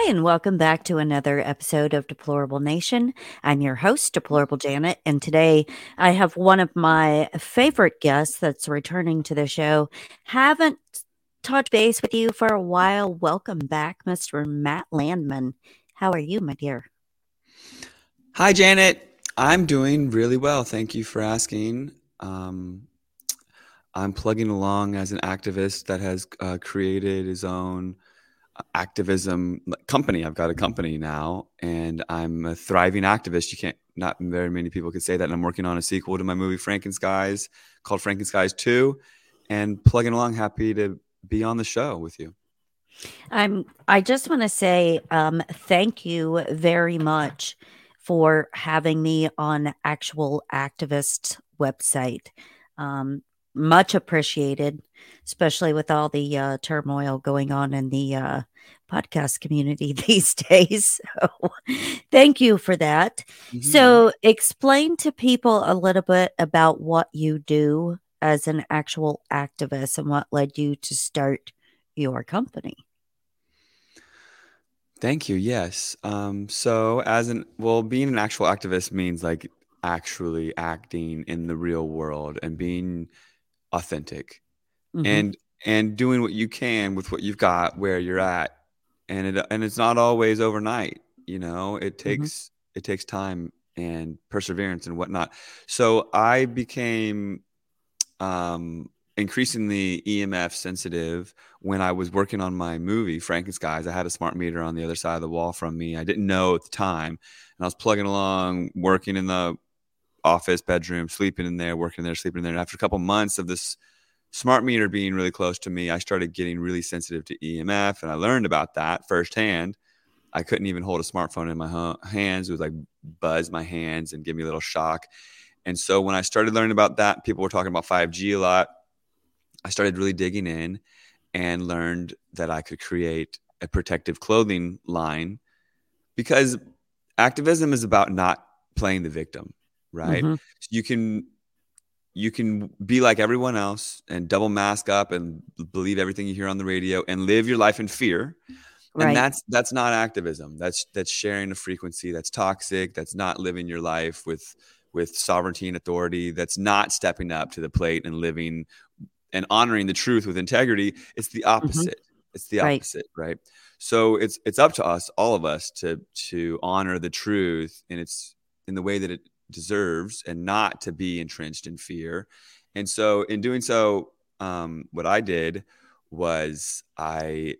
Hi, and welcome back to another episode of Deplorable Nation. I'm your host, Deplorable Janet, and today I have one of my favorite guests that's returning to the show. Haven't touched base with you for a while. Welcome back, Mr. Matt Landman. How are you, my dear? Hi, Janet. I'm doing really well. Thank you for asking. Um, I'm plugging along as an activist that has uh, created his own activism company. I've got a company now, and I'm a thriving activist. You can't not very many people could say that. And I'm working on a sequel to my movie Frankenskies called Frankenskies Two, and plugging along. Happy to be on the show with you. I'm. I just want to say um, thank you very much for having me on Actual Activist website. Um, much appreciated, especially with all the uh, turmoil going on in the uh, podcast community these days. So, thank you for that. Mm-hmm. So, explain to people a little bit about what you do as an actual activist and what led you to start your company. Thank you. Yes. Um, so, as an well, being an actual activist means like actually acting in the real world and being authentic mm-hmm. and and doing what you can with what you've got where you're at and it and it's not always overnight you know it mm-hmm. takes mm-hmm. it takes time and perseverance and whatnot so i became um increasingly emf sensitive when i was working on my movie frankenskies i had a smart meter on the other side of the wall from me i didn't know at the time and i was plugging along working in the office bedroom, sleeping in there, working there, sleeping in there. And after a couple months of this smart meter being really close to me, I started getting really sensitive to EMF, and I learned about that firsthand. I couldn't even hold a smartphone in my hands; it would like buzz my hands and give me a little shock. And so when I started learning about that, people were talking about 5G a lot. I started really digging in and learned that I could create a protective clothing line because activism is about not playing the victim right? Mm-hmm. You can you can be like everyone else and double mask up and believe everything you hear on the radio and live your life in fear. Right. And that's that's not activism. That's that's sharing a frequency that's toxic, that's not living your life with with sovereignty and authority, that's not stepping up to the plate and living and honoring the truth with integrity. It's the mm-hmm. opposite. Mm-hmm. It's the opposite, right. right? So it's it's up to us, all of us, to to honor the truth and it's in the way that it deserves and not to be entrenched in fear. And so, in doing so, um, what I did was I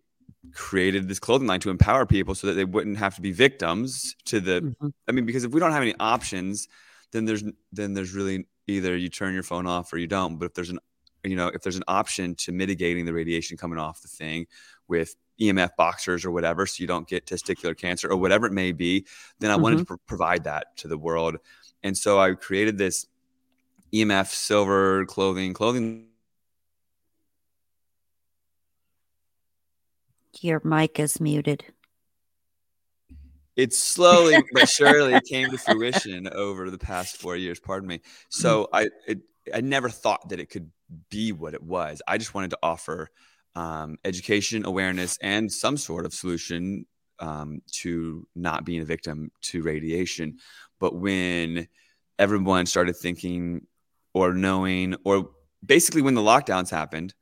created this clothing line to empower people so that they wouldn't have to be victims to the. Mm-hmm. I mean, because if we don't have any options, then there's then there's really either you turn your phone off or you don't. But if there's an you know if there's an option to mitigating the radiation coming off the thing with EMF boxers or whatever, so you don't get testicular cancer or whatever it may be, then I mm-hmm. wanted to pr- provide that to the world. And so I created this EMF silver clothing, clothing. Your mic is muted. It slowly but surely came to fruition over the past four years. Pardon me. So I, it, I never thought that it could be what it was. I just wanted to offer um, education, awareness, and some sort of solution um, to not being a victim to radiation. But when everyone started thinking or knowing, or basically when the lockdowns happened,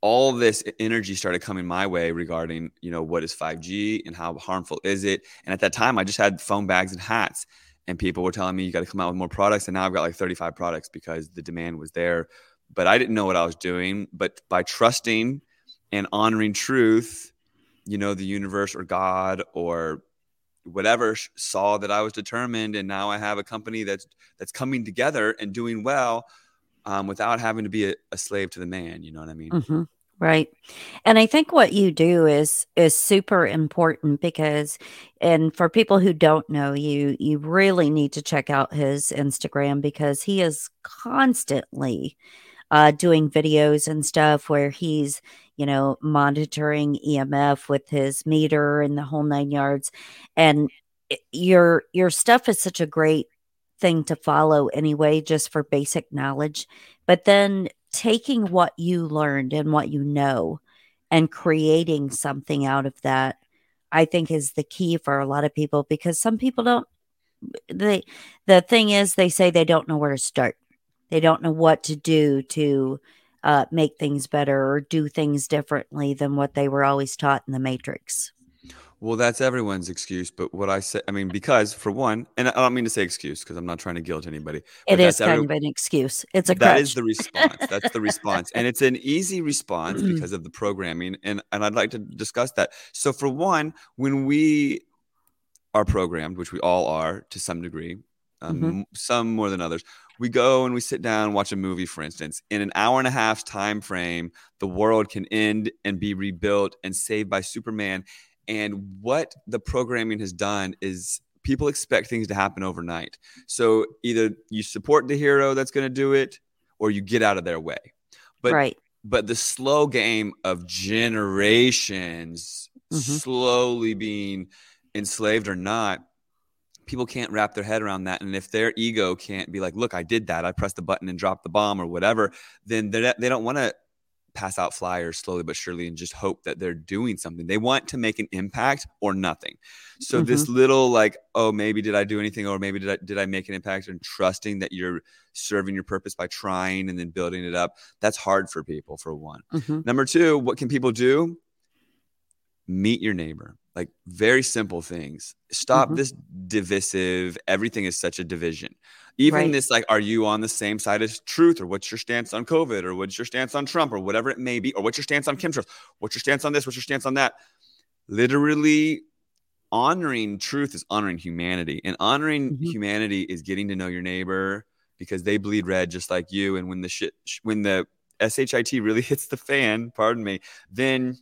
all this energy started coming my way regarding, you know, what is 5G and how harmful is it? And at that time, I just had phone bags and hats, and people were telling me you got to come out with more products. And now I've got like 35 products because the demand was there. But I didn't know what I was doing. But by trusting and honoring truth, you know, the universe or God or whatever saw that I was determined, and now I have a company that's that's coming together and doing well, um, without having to be a, a, slave to the man. You know what I mean? Mm-hmm. Right. And I think what you do is is super important because and for people who don't know you, you really need to check out his Instagram because he is constantly uh, doing videos and stuff where he's you know, monitoring EMF with his meter and the whole nine yards. And your your stuff is such a great thing to follow anyway, just for basic knowledge. But then taking what you learned and what you know and creating something out of that I think is the key for a lot of people because some people don't they the thing is they say they don't know where to start. They don't know what to do to uh, make things better or do things differently than what they were always taught in the matrix. Well, that's everyone's excuse. But what I say, I mean, because for one, and I don't mean to say excuse because I'm not trying to guilt anybody. It is kind of an excuse. It's a that crutch. is the response. That's the response, and it's an easy response because of the programming. And and I'd like to discuss that. So for one, when we are programmed, which we all are to some degree, um, mm-hmm. some more than others. We go and we sit down, and watch a movie, for instance. In an hour and a half time frame, the world can end and be rebuilt and saved by Superman. And what the programming has done is people expect things to happen overnight. So either you support the hero that's going to do it or you get out of their way. But right. but the slow game of generations mm-hmm. slowly being enslaved or not, people can't wrap their head around that. And if their ego can't be like, look, I did that, I pressed the button and dropped the bomb or whatever, then they don't want to pass out flyers slowly but surely and just hope that they're doing something. They want to make an impact or nothing. So mm-hmm. this little like, oh, maybe did I do anything or maybe did I did I make an impact and trusting that you're serving your purpose by trying and then building it up. That's hard for people for one. Mm-hmm. Number 2, what can people do? Meet your neighbor. Like very simple things. Stop mm-hmm. this divisive, everything is such a division even right. this like are you on the same side as truth or what's your stance on covid or what's your stance on trump or whatever it may be or what's your stance on chemtrails what's your stance on this what's your stance on that literally honoring truth is honoring humanity and honoring mm-hmm. humanity is getting to know your neighbor because they bleed red just like you and when the shit when the shit really hits the fan pardon me then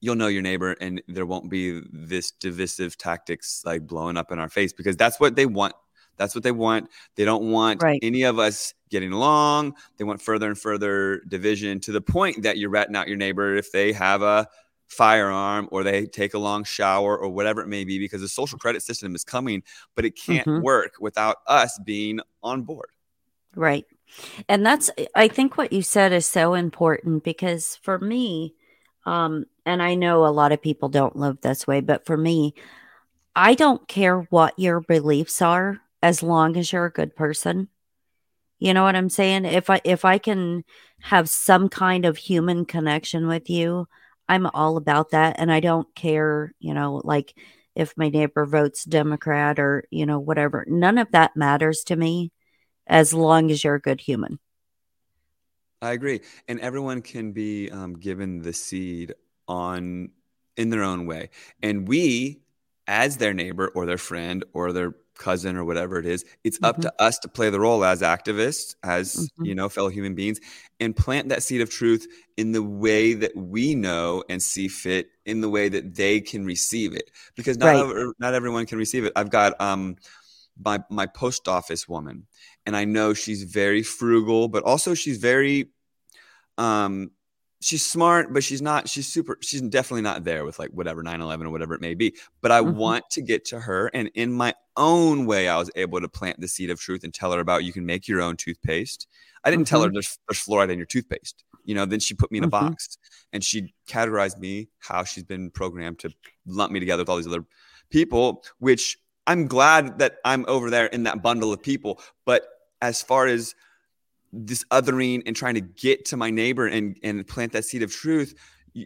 you'll know your neighbor and there won't be this divisive tactics like blowing up in our face because that's what they want that's what they want. They don't want right. any of us getting along. They want further and further division to the point that you're ratting out your neighbor if they have a firearm or they take a long shower or whatever it may be because the social credit system is coming, but it can't mm-hmm. work without us being on board. Right. And that's, I think what you said is so important because for me, um, and I know a lot of people don't live this way, but for me, I don't care what your beliefs are as long as you're a good person. You know what I'm saying? If I if I can have some kind of human connection with you, I'm all about that and I don't care, you know, like if my neighbor votes Democrat or, you know, whatever. None of that matters to me as long as you're a good human. I agree. And everyone can be um, given the seed on in their own way. And we as their neighbor or their friend or their cousin or whatever it is it's mm-hmm. up to us to play the role as activists as mm-hmm. you know fellow human beings and plant that seed of truth in the way that we know and see fit in the way that they can receive it because not right. ever, not everyone can receive it i've got um my my post office woman and i know she's very frugal but also she's very um she's smart, but she's not, she's super, she's definitely not there with like whatever 9 11 or whatever it may be. But I mm-hmm. want to get to her. And in my own way, I was able to plant the seed of truth and tell her about you can make your own toothpaste. I didn't mm-hmm. tell her mm-hmm. there's, there's fluoride in your toothpaste. You know, then she put me in a mm-hmm. box and she categorized me how she's been programmed to lump me together with all these other people, which I'm glad that I'm over there in that bundle of people. But as far as this othering and trying to get to my neighbor and and plant that seed of truth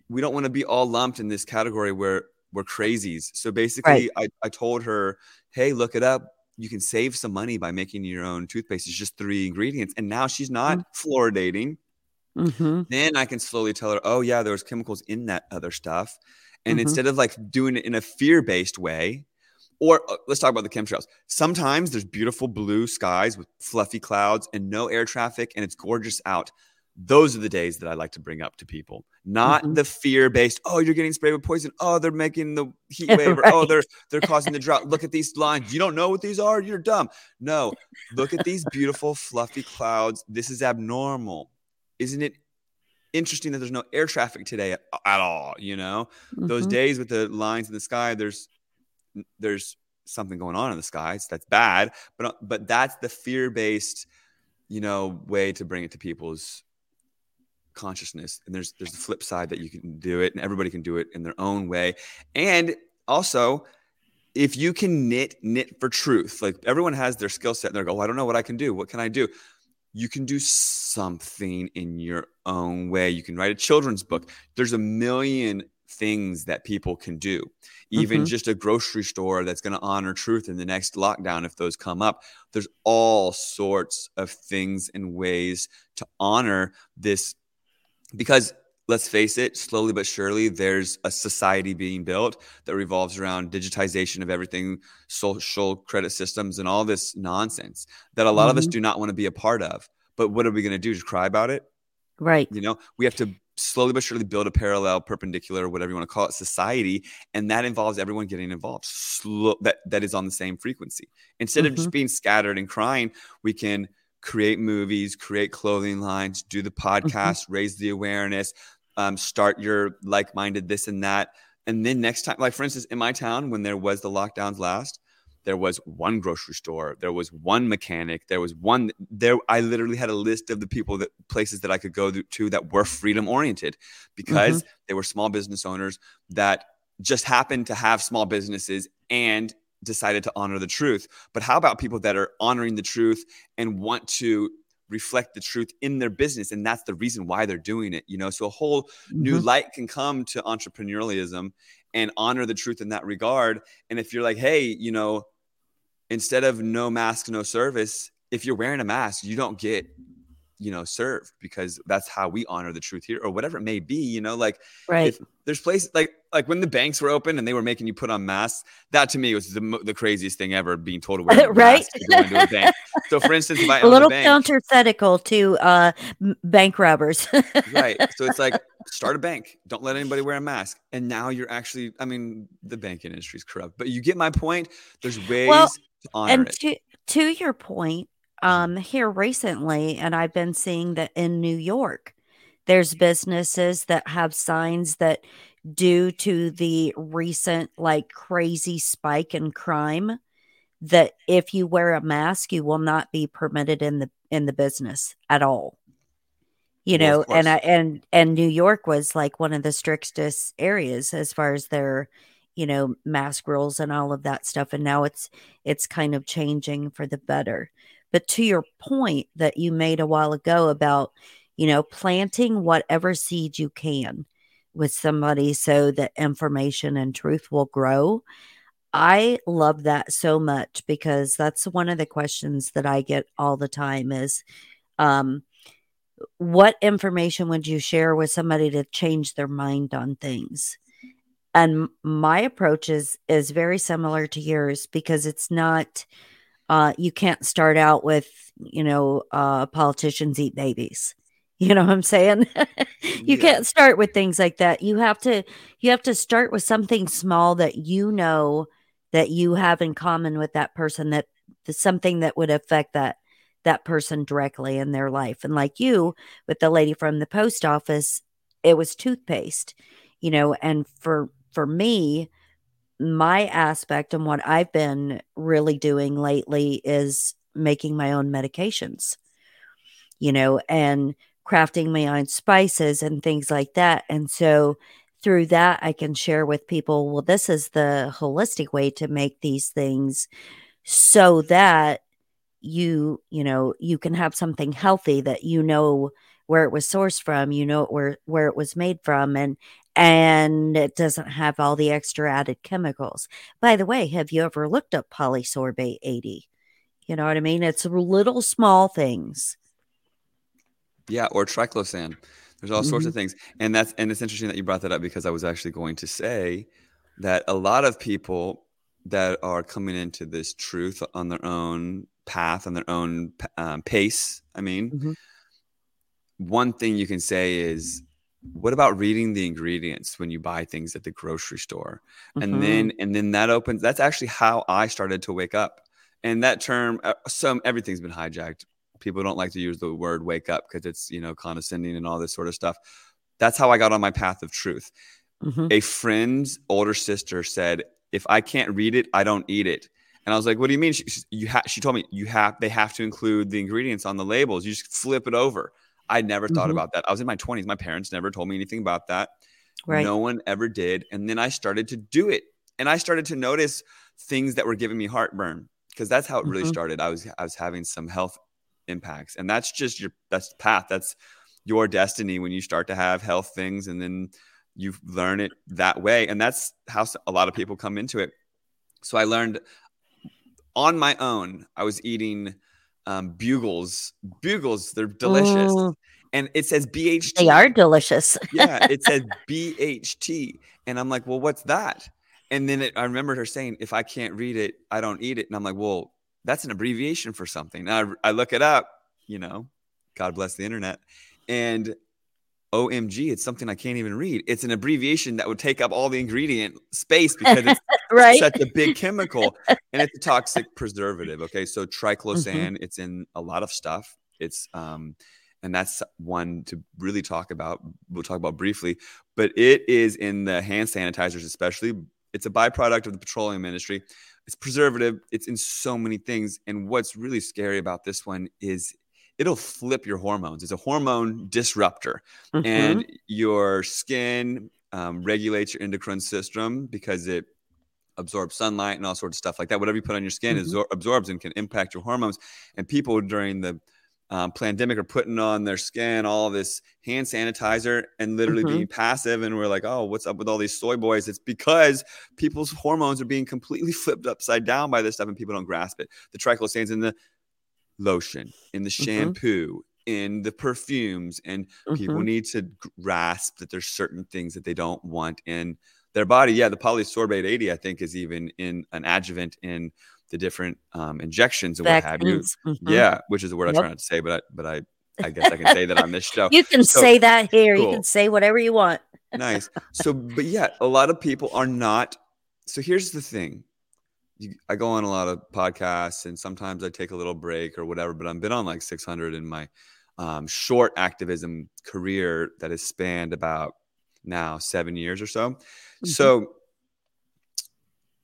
we don't want to be all lumped in this category where we're crazies so basically right. I, I told her hey look it up you can save some money by making your own toothpaste it's just three ingredients and now she's not mm-hmm. fluoridating mm-hmm. then i can slowly tell her oh yeah there's chemicals in that other stuff and mm-hmm. instead of like doing it in a fear-based way or uh, let's talk about the chemtrails. Sometimes there's beautiful blue skies with fluffy clouds and no air traffic, and it's gorgeous out. Those are the days that I like to bring up to people, not mm-hmm. the fear based. Oh, you're getting sprayed with poison. Oh, they're making the heat wave. right. Or, oh, they're they're causing the drought. Look at these lines. You don't know what these are. You're dumb. No, look at these beautiful fluffy clouds. This is abnormal, isn't it? Interesting that there's no air traffic today at, at all. You know, mm-hmm. those days with the lines in the sky. There's there's something going on in the skies that's bad but uh, but that's the fear based you know way to bring it to people's consciousness. And there's there's the flip side that you can do it and everybody can do it in their own way. And also if you can knit knit for truth like everyone has their skill set and they're go oh, i don't know what i can do. What can i do? You can do something in your own way. You can write a children's book. There's a million things that people can do even mm-hmm. just a grocery store that's going to honor truth in the next lockdown if those come up there's all sorts of things and ways to honor this because let's face it, slowly but surely, there's a society being built that revolves around digitization of everything, social credit systems, and all this nonsense that a lot mm-hmm. of us mm-hmm. do not want to be a part of. But what are we going to do? Just cry about it? Right. You know, we have to slowly but surely build a parallel, perpendicular, whatever you want to call it, society, and that involves everyone getting involved. Slow, that that is on the same frequency. Instead mm-hmm. of just mm-hmm. being scattered and crying, we can create movies, create clothing lines, do the mm-hmm. podcast, mm-hmm. raise the awareness, um, start your like minded this and that. And then next time, like for instance, in my town, when there was the lockdowns last, there was one grocery store, there was one mechanic, there was one there. I literally had a list of the people that places that I could go to that were freedom oriented because mm-hmm. they were small business owners that just happened to have small businesses and decided to honor the truth. But how about people that are honoring the truth and want to reflect the truth in their business and that's the reason why they're doing it you know so a whole mm-hmm. new light can come to entrepreneurialism and honor the truth in that regard and if you're like hey you know instead of no mask no service if you're wearing a mask you don't get you know served because that's how we honor the truth here or whatever it may be you know like right. there's places like like when the banks were open and they were making you put on masks that to me was the, the craziest thing ever being told to wear right? to go into a bank. So for instance if I a little bank, counterthetical to uh bank robbers. Right. So it's like start a bank. Don't let anybody wear a mask. And now you're actually i mean the banking industry is corrupt but you get my point. There's ways well, to honor and it. to, to your point um, here recently, and I've been seeing that in New York, there's businesses that have signs that due to the recent like crazy spike in crime that if you wear a mask you will not be permitted in the in the business at all you well, know and I, and and New York was like one of the strictest areas as far as their you know mask rules and all of that stuff and now it's it's kind of changing for the better but to your point that you made a while ago about, you know, planting whatever seed you can with somebody so that information and truth will grow. I love that so much because that's one of the questions that I get all the time is um, what information would you share with somebody to change their mind on things? And my approach is is very similar to yours because it's not uh, you can't start out with, you know, uh, politicians eat babies. You know what I'm saying? you yeah. can't start with things like that. You have to you have to start with something small that you know that you have in common with that person that something that would affect that that person directly in their life. And like you with the lady from the post office, it was toothpaste, you know, and for for me, my aspect and what I've been really doing lately is making my own medications, you know, and crafting my own spices and things like that. And so through that, I can share with people, well, this is the holistic way to make these things so that you, you know, you can have something healthy that you know where it was sourced from, you know where where it was made from and and it doesn't have all the extra added chemicals. By the way, have you ever looked up polysorbate 80? You know what I mean? It's little small things. Yeah, or triclosan. There's all mm-hmm. sorts of mm-hmm. things. And that's and it's interesting that you brought that up because I was actually going to say that a lot of people that are coming into this truth on their own path on their own um, pace, I mean, mm-hmm. one thing you can say is what about reading the ingredients when you buy things at the grocery store? Mm-hmm. and then and then that opens that's actually how i started to wake up. And that term uh, some everything's been hijacked. People don't like to use the word wake up because it's you know condescending and all this sort of stuff. That's how i got on my path of truth. Mm-hmm. a friend's older sister said if i can't read it i don't eat it and i was like what do you mean she, you ha- she told me you have they have to include the ingredients on the labels you just flip it over I never thought mm-hmm. about that. I was in my 20s. My parents never told me anything about that. Right. No one ever did. And then I started to do it. And I started to notice things that were giving me heartburn because that's how it really mm-hmm. started. I was I was having some health impacts. And that's just your that's the path. That's your destiny when you start to have health things and then you learn it that way. And that's how a lot of people come into it. So I learned on my own. I was eating um, bugles. Bugles, they're delicious. Mm. And it says BHT. They are delicious. yeah, it says BHT. And I'm like, well, what's that? And then it, I remembered her saying, if I can't read it, I don't eat it. And I'm like, well, that's an abbreviation for something. And I, I look it up, you know, God bless the internet. And OMG, it's something I can't even read. It's an abbreviation that would take up all the ingredient space because it's right? such a big chemical and it's a toxic preservative. Okay. So triclosan, mm-hmm. it's in a lot of stuff. It's, um, and that's one to really talk about. We'll talk about briefly, but it is in the hand sanitizers, especially. It's a byproduct of the petroleum industry. It's preservative. It's in so many things. And what's really scary about this one is it'll flip your hormones. It's a hormone disruptor, mm-hmm. and your skin um, regulates your endocrine system because it absorbs sunlight and all sorts of stuff like that. Whatever you put on your skin mm-hmm. absor- absorbs and can impact your hormones. And people during the um, pandemic are putting on their skin all this hand sanitizer and literally mm-hmm. being passive. And we're like, oh, what's up with all these soy boys? It's because people's hormones are being completely flipped upside down by this stuff and people don't grasp it. The triclosans in the lotion, in the mm-hmm. shampoo, mm-hmm. in the perfumes. And mm-hmm. people need to grasp that there's certain things that they don't want in their body. Yeah, the polysorbate 80, I think, is even in an adjuvant in the different um, injections and what have you. Mm-hmm. Yeah, which is the word yep. I'm trying to say, but I, but I, I guess I can say that on this show. You can so, say that here. Cool. You can say whatever you want. nice. So, but yeah, a lot of people are not. So here's the thing. You, I go on a lot of podcasts and sometimes I take a little break or whatever, but I've been on like 600 in my um, short activism career that has spanned about now seven years or so. Mm-hmm. So,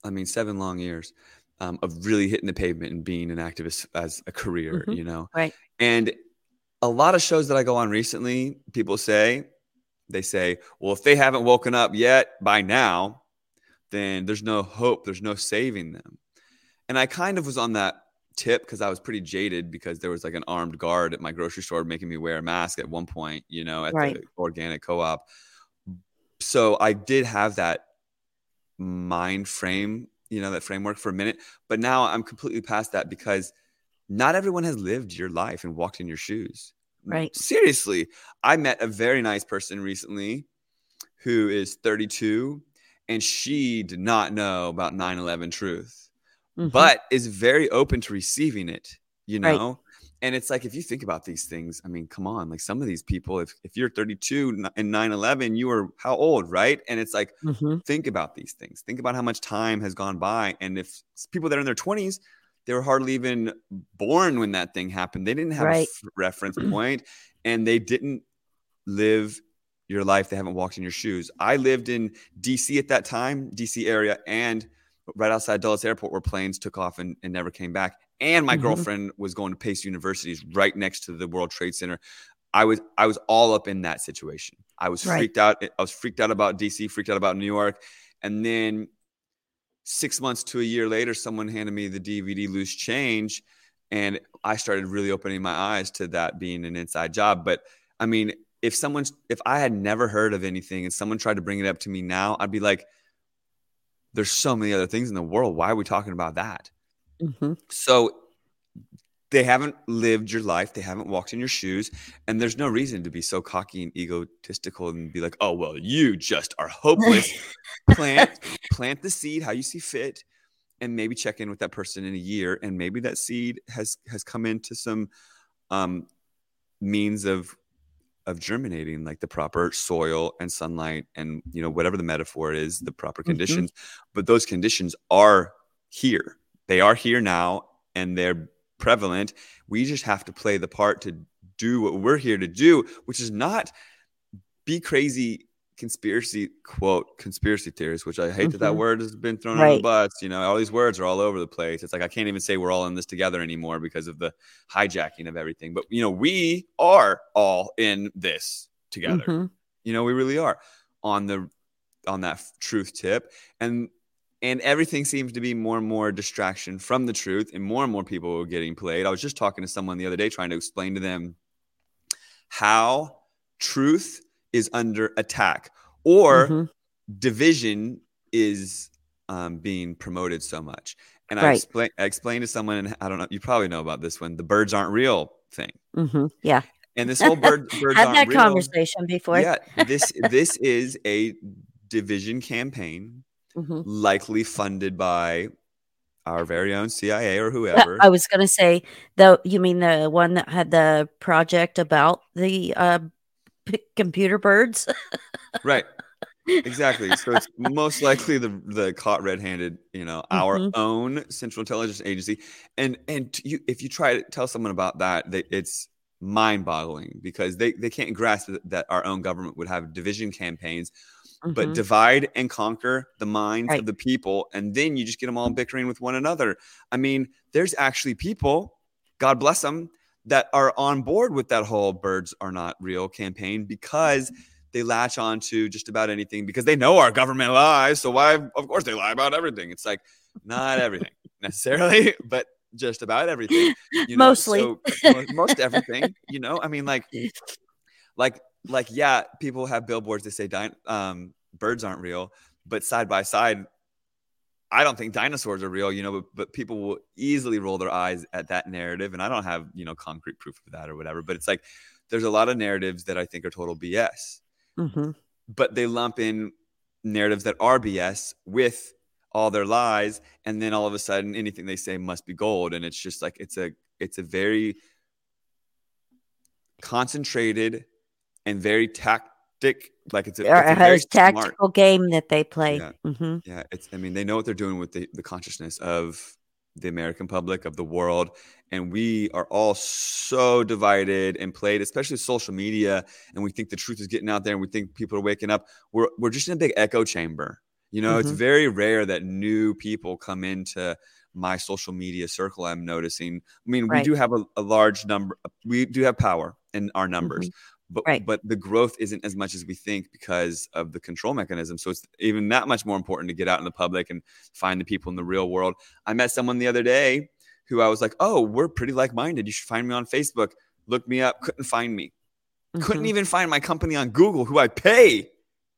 I mean, seven long years um, of really hitting the pavement and being an activist as a career, mm-hmm. you know? Right. And a lot of shows that I go on recently, people say, they say, well, if they haven't woken up yet by now, then there's no hope, there's no saving them. And I kind of was on that tip because I was pretty jaded because there was like an armed guard at my grocery store making me wear a mask at one point, you know, at right. the organic co op. So I did have that mind frame you know that framework for a minute but now i'm completely past that because not everyone has lived your life and walked in your shoes right seriously i met a very nice person recently who is 32 and she did not know about 9-11 truth mm-hmm. but is very open to receiving it you know right and it's like if you think about these things i mean come on like some of these people if, if you're 32 and 9-11 you were how old right and it's like mm-hmm. think about these things think about how much time has gone by and if people that are in their 20s they were hardly even born when that thing happened they didn't have right. a f- reference point and they didn't live your life they haven't walked in your shoes i lived in dc at that time dc area and right outside dulles airport where planes took off and, and never came back and my mm-hmm. girlfriend was going to Pace Universities right next to the World Trade Center. I was I was all up in that situation. I was right. freaked out. I was freaked out about DC, freaked out about New York, and then six months to a year later, someone handed me the DVD Loose Change, and I started really opening my eyes to that being an inside job. But I mean, if someone's if I had never heard of anything and someone tried to bring it up to me now, I'd be like, "There's so many other things in the world. Why are we talking about that?" Mm-hmm. So they haven't lived your life, they haven't walked in your shoes, and there's no reason to be so cocky and egotistical and be like, "Oh well, you just are hopeless." plant plant the seed how you see fit, and maybe check in with that person in a year, and maybe that seed has has come into some um, means of of germinating like the proper soil and sunlight and you know whatever the metaphor is the proper mm-hmm. conditions mm-hmm. but those conditions are here they are here now and they're prevalent. We just have to play the part to do what we're here to do, which is not be crazy conspiracy quote conspiracy theories, which I hate mm-hmm. that that mm-hmm. word has been thrown right. under the bus. You know, all these words are all over the place. It's like I can't even say we're all in this together anymore because of the hijacking of everything. But you know, we are all in this together. Mm-hmm. You know, we really are on the on that truth tip, and and everything seems to be more and more distraction from the truth, and more and more people are getting played. I was just talking to someone the other day trying to explain to them how truth is under attack or mm-hmm. division is um, being promoted so much. And right. I, explain, I explained to someone, and I don't know, you probably know about this one, the birds aren't real thing. Mm-hmm. Yeah. And this whole bird, birds had that real, conversation before. Yeah. This this is a division campaign, mm-hmm. likely funded by our very own CIA or whoever. I was going to say, though, you mean the one that had the project about the uh, computer birds. right. Exactly. So it's most likely the the caught red-handed, you know, our mm-hmm. own Central Intelligence Agency. And and you, if you try to tell someone about that, they, it's mind-boggling because they they can't grasp that our own government would have division campaigns Mm-hmm. but divide and conquer the minds right. of the people and then you just get them all bickering with one another i mean there's actually people god bless them that are on board with that whole birds are not real campaign because they latch on to just about anything because they know our government lies. So why, of course, they lie about everything. It's like not everything necessarily, but just about everything. You know? Mostly, so, most everything. You know, I mean, like, like, like, yeah, people have billboards that say um, birds aren't real, but side by side, I don't think dinosaurs are real, you know, but, but people will easily roll their eyes at that narrative. And I don't have, you know, concrete proof of that or whatever, but it's like there's a lot of narratives that I think are total BS. Mm-hmm. But they lump in narratives that are BS with all their lies. And then all of a sudden anything they say must be gold. And it's just like it's a it's a very concentrated and very tactic. Like it's a, it's a, a tactical smart, game that they play. Yeah, mm-hmm. yeah. It's. I mean, they know what they're doing with the, the consciousness of the American public of the world, and we are all so divided and played, especially social media. And we think the truth is getting out there, and we think people are waking up. We're we're just in a big echo chamber. You know, mm-hmm. it's very rare that new people come into my social media circle i'm noticing i mean right. we do have a, a, large number we do have power in our numbers mm-hmm but right. but the growth isn't as much as we think because of the control mechanism so it's even that much more important to get out in the public and find the people in the real world i met someone the other day who i was like oh we're pretty like-minded you should find me on facebook look me up couldn't find me mm-hmm. couldn't even find my company on google who i pay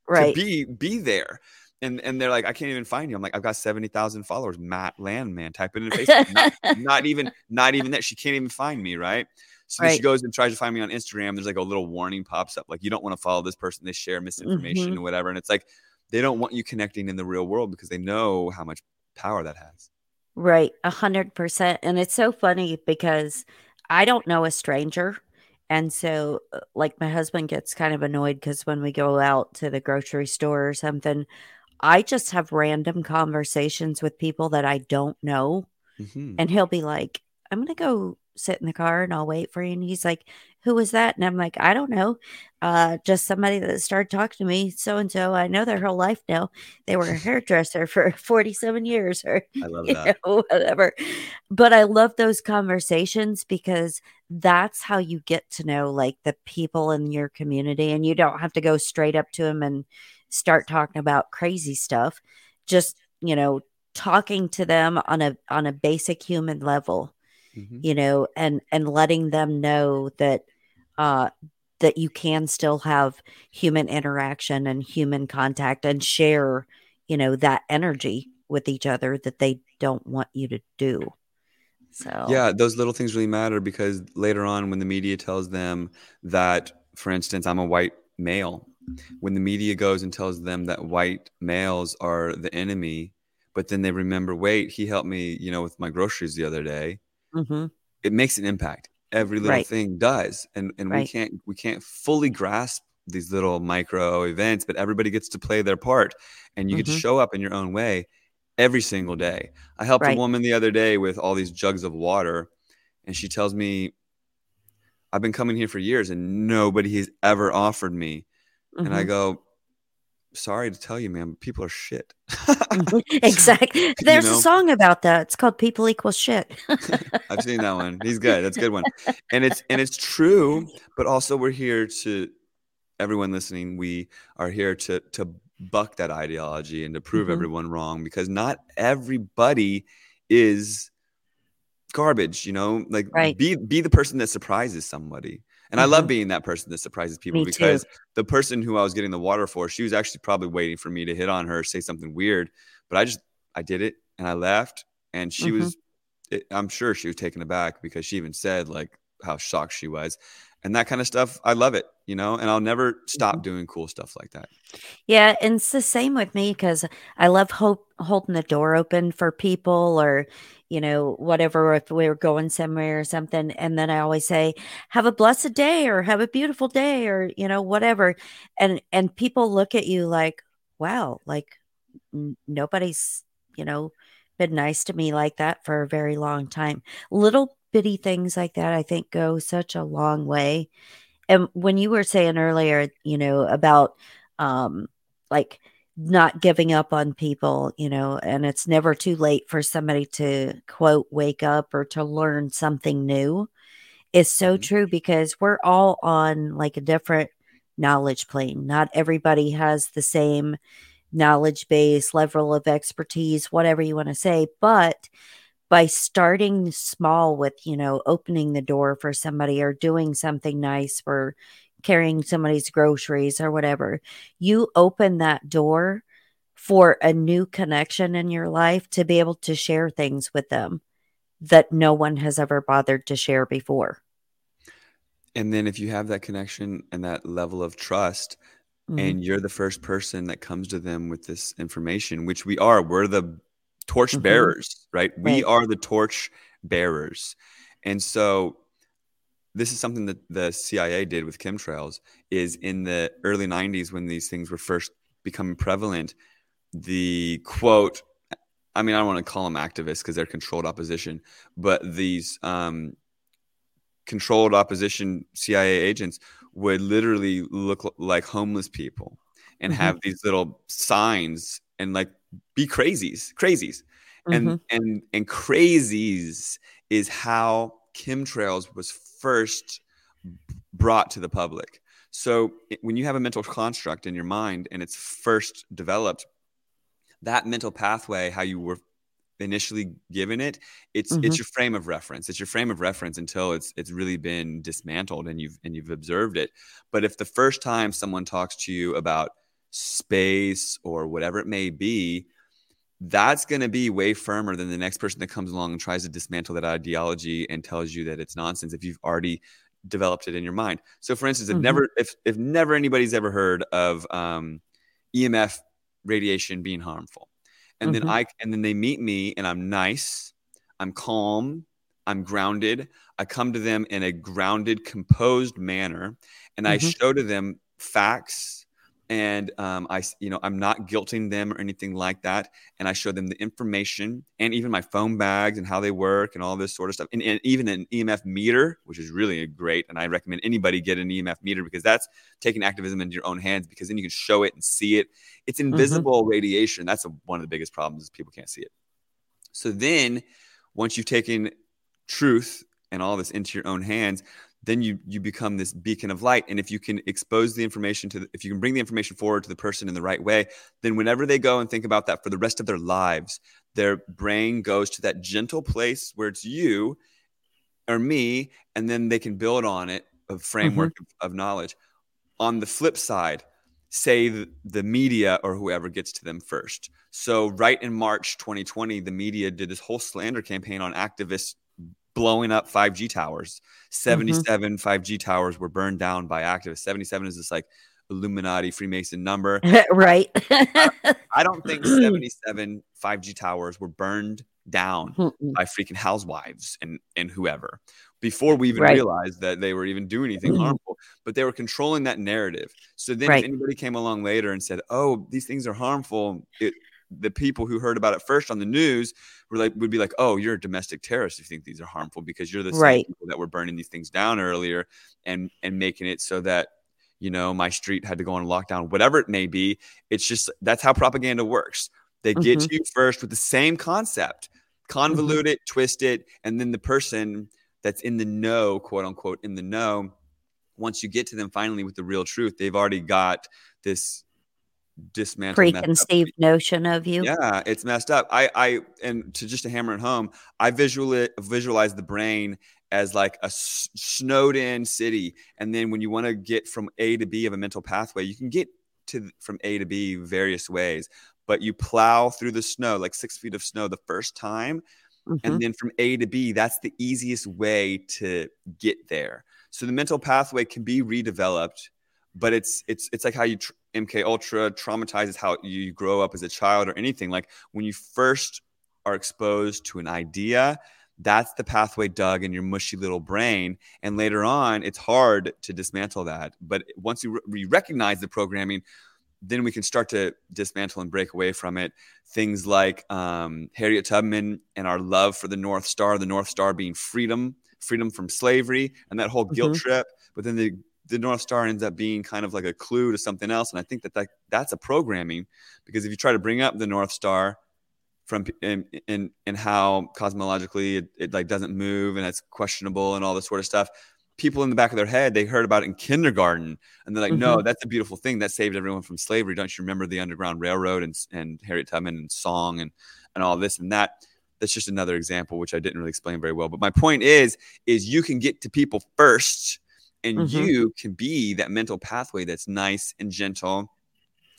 right. to be be there and and they're like, I can't even find you. I'm like, I've got seventy thousand followers. Matt Landman, type it in Facebook. not, not, even, not even that. She can't even find me, right? So right. she goes and tries to find me on Instagram. There's like a little warning pops up, like you don't want to follow this person. They share misinformation mm-hmm. or whatever. And it's like they don't want you connecting in the real world because they know how much power that has. Right, a hundred percent. And it's so funny because I don't know a stranger. And so, uh, like, my husband gets kind of annoyed because when we go out to the grocery store or something, I just have random conversations with people that I don't know. Mm-hmm. And he'll be like, I'm going to go sit in the car and I'll wait for you. And he's like, Who was that? And I'm like, I don't know. Uh, just somebody that started talking to me. So and so. I know their whole life now. They were a hairdresser for 47 years or I love that. Know, whatever. But I love those conversations because that's how you get to know like the people in your community. And you don't have to go straight up to them and start talking about crazy stuff. Just, you know, talking to them on a on a basic human level mm-hmm. you know, and and letting them know that uh that you can still have human interaction and human contact and share, you know, that energy with each other that they don't want you to do. So Yeah, those little things really matter because later on when the media tells them that for instance, I'm a white male, when the media goes and tells them that white males are the enemy, but then they remember, wait, he helped me, you know, with my groceries the other day mm-hmm. it makes an impact. Every little right. thing does, and and right. we can't we can't fully grasp these little micro events, but everybody gets to play their part, and you mm-hmm. get to mm-hmm. show up in your own way every single day. I helped right. a woman the other day with all these jugs of water, and she tells me, "I've been coming here for years, and nobody has ever offered me." Mm-hmm. And I mm-hmm. go, sorry to tell you, man, people are shit. exactly. There's you know? a song about that. It's called "People Equal Shit." I've seen that one. He's good. That's a good one. And it's and it's true, but also we're here to everyone listening. We are here to to buck that ideology and to prove mm-hmm. everyone wrong because not everybody is garbage. You know, like right. be be the person that surprises somebody. And mm-hmm. I love mm-hmm. being that person that surprises people me because too. the person who I was getting the water for, she was actually probably waiting for me to hit on her, say something weird. But I just, I did it and I left. And she mm-hmm. was, it, I'm sure she was taken aback because she even said like how shocked she was. And that kind of stuff, I love it, you know, and I'll never stop mm-hmm. doing cool stuff like that. Yeah. And it's the same with me because I love hope, holding the door open for people or, you know, whatever, if we are going somewhere or something. And then I always say, have a blessed day or have a beautiful day or, you know, whatever. And, and people look at you like, wow, like n- nobody's, you know, been nice to me like that for a very long time. Little bitty things like that, I think go such a long way. And when you were saying earlier, you know, about, um, like not giving up on people, you know, and it's never too late for somebody to quote, wake up or to learn something new is so mm-hmm. true because we're all on like a different knowledge plane. Not everybody has the same knowledge base, level of expertise, whatever you want to say. But by starting small with, you know, opening the door for somebody or doing something nice for carrying somebody's groceries or whatever, you open that door for a new connection in your life to be able to share things with them that no one has ever bothered to share before. And then if you have that connection and that level of trust, mm-hmm. and you're the first person that comes to them with this information, which we are, we're the torch mm-hmm. bearers, right? right? We are the torch bearers. And so this is something that the CIA did with chemtrails is in the early 90s when these things were first becoming prevalent the quote I mean I don't want to call them activists because they're controlled opposition but these um, controlled opposition CIA agents would literally look like homeless people and mm-hmm. have these little signs and like be crazies crazies mm-hmm. and and and crazies is how chemtrails was first brought to the public. So when you have a mental construct in your mind and it's first developed, that mental pathway, how you were initially given it, it's mm-hmm. it's your frame of reference. It's your frame of reference until it's it's really been dismantled and you've and you've observed it. But if the first time someone talks to you about space or whatever it may be, that's going to be way firmer than the next person that comes along and tries to dismantle that ideology and tells you that it's nonsense if you've already developed it in your mind. So, for instance, if mm-hmm. never if if never anybody's ever heard of um, EMF radiation being harmful, and mm-hmm. then I and then they meet me and I'm nice, I'm calm, I'm grounded. I come to them in a grounded, composed manner, and mm-hmm. I show to them facts and um, I, you know, I'm not guilting them or anything like that. And I show them the information and even my phone bags and how they work and all this sort of stuff, and, and even an EMF meter, which is really great. And I recommend anybody get an EMF meter because that's taking activism into your own hands because then you can show it and see it. It's mm-hmm. invisible mm-hmm. radiation. That's a, one of the biggest problems is people can't see it. So then, once you've taken truth and all this into your own hands, then you you become this beacon of light. And if you can expose the information to the, if you can bring the information forward to the person in the right way then whenever they go and think about that for the rest of their lives their brain goes to that gentle place where it's you or me and then they can build on it a framework mm-hmm. of, of, knowledge. On the flip side say the, the media or whoever gets to them first. So right in march 2020 the media did this whole slander campaign on activists blowing up 5G towers. 77 mm-hmm. 5G towers were burned down by activists. 77 is this like Illuminati Freemason number. right. I, I, don't think 77 5G towers were burned down Mm-mm. by freaking housewives and, and whoever before we even right. realized that they were even doing anything mm-hmm. harmful. But they were controlling that narrative. So then right. if anybody came along later and said, oh, these things are harmful, it, the people who heard about it first on the news were like would be like, "Oh, you're a domestic terrorist if you think these are harmful because you're the right. people that were burning these things down earlier and and making it so that you know, my street had to go on lockdown, whatever it may be. It's just that's how propaganda works. They get mm-hmm. to you first with the same concept, convolute mm-hmm. it, twist it, and then the person that's in the know, quote unquote, in the know, once you get to them finally with the real truth, they've already got this dismantled preconceived notion of you. Yeah, it's messed up. I, I, and to just to hammer it home, I visually visualize the brain as like a s- snowed in city, and then when you want to get from A to B of a mental pathway, you can get to from A to B various ways, but you plow through the snow like six feet of snow the first time. Mm-hmm. And then from A to B, that's the easiest way to get there. So the mental pathway can be redeveloped, but it's it's it's like how you tr- MK Ultra traumatizes how you grow up as a child or anything. Like when you first are exposed to an idea, that's the pathway dug in your mushy little brain. And later on, it's hard to dismantle that. But once you re- recognize the programming, then we can start to dismantle and break away from it. Things like um, Harriet Tubman and our love for the North Star, the North Star being freedom, freedom from slavery, and that whole guilt mm-hmm. trip. But then the the North Star ends up being kind of like a clue to something else. And I think that, that that's a programming because if you try to bring up the North Star from in in, in how cosmologically it, it like doesn't move and it's questionable and all this sort of stuff, people in the back of their head they heard about it in kindergarten and they're like, mm-hmm. no, that's a beautiful thing that saved everyone from slavery. Don't you remember the Underground Railroad and and Harriet Tubman and song and and all this and that? That's just another example which I didn't really explain very well. But my point is, is you can get to people first and mm-hmm. you can be that mental pathway that's nice and gentle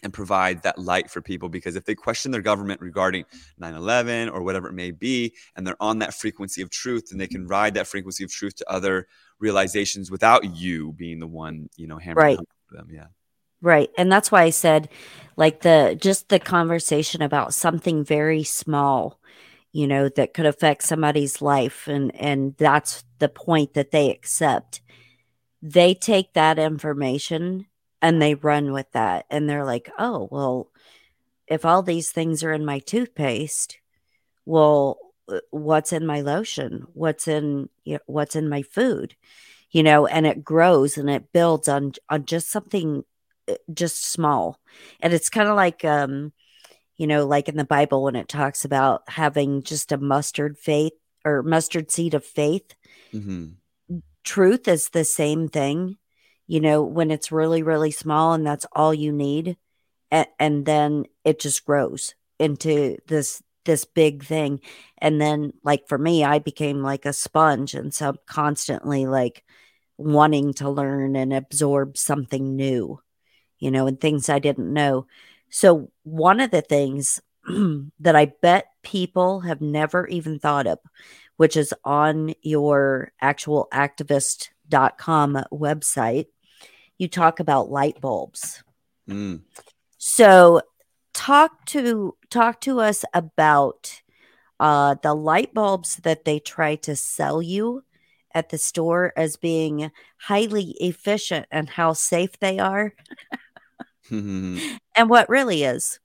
and provide that light for people because if they question their government regarding 9-11 or whatever it may be and they're on that frequency of truth and they can ride that frequency of truth to other realizations without you being the one you know hammering right. them yeah right and that's why i said like the just the conversation about something very small you know that could affect somebody's life and and that's the point that they accept they take that information and they run with that. And they're like oh well if all these things are in my toothpaste well uh, what's in my lotion? What's in you know, what's in my food? You know and it grows and it builds on on just something uh, just small. And it's kind of like um you know like in the bible when it talks about having just a mustard faith or mustard seed of faith. Mm-hmm truth is the same thing you know when it's really really small and that's all you need and, and then it just grows into this this big thing. And then like for me i became like a sponge and so I'm constantly like wanting to learn and absorb something new you know and things i didn't know. So one of the things that i bet people have never even thought of which is on your actual activist.com website, you talk about light bulbs. Mm. So talk to talk to us about uh, the light bulbs that they try to sell you at the store as being highly efficient and how safe they are and what really is.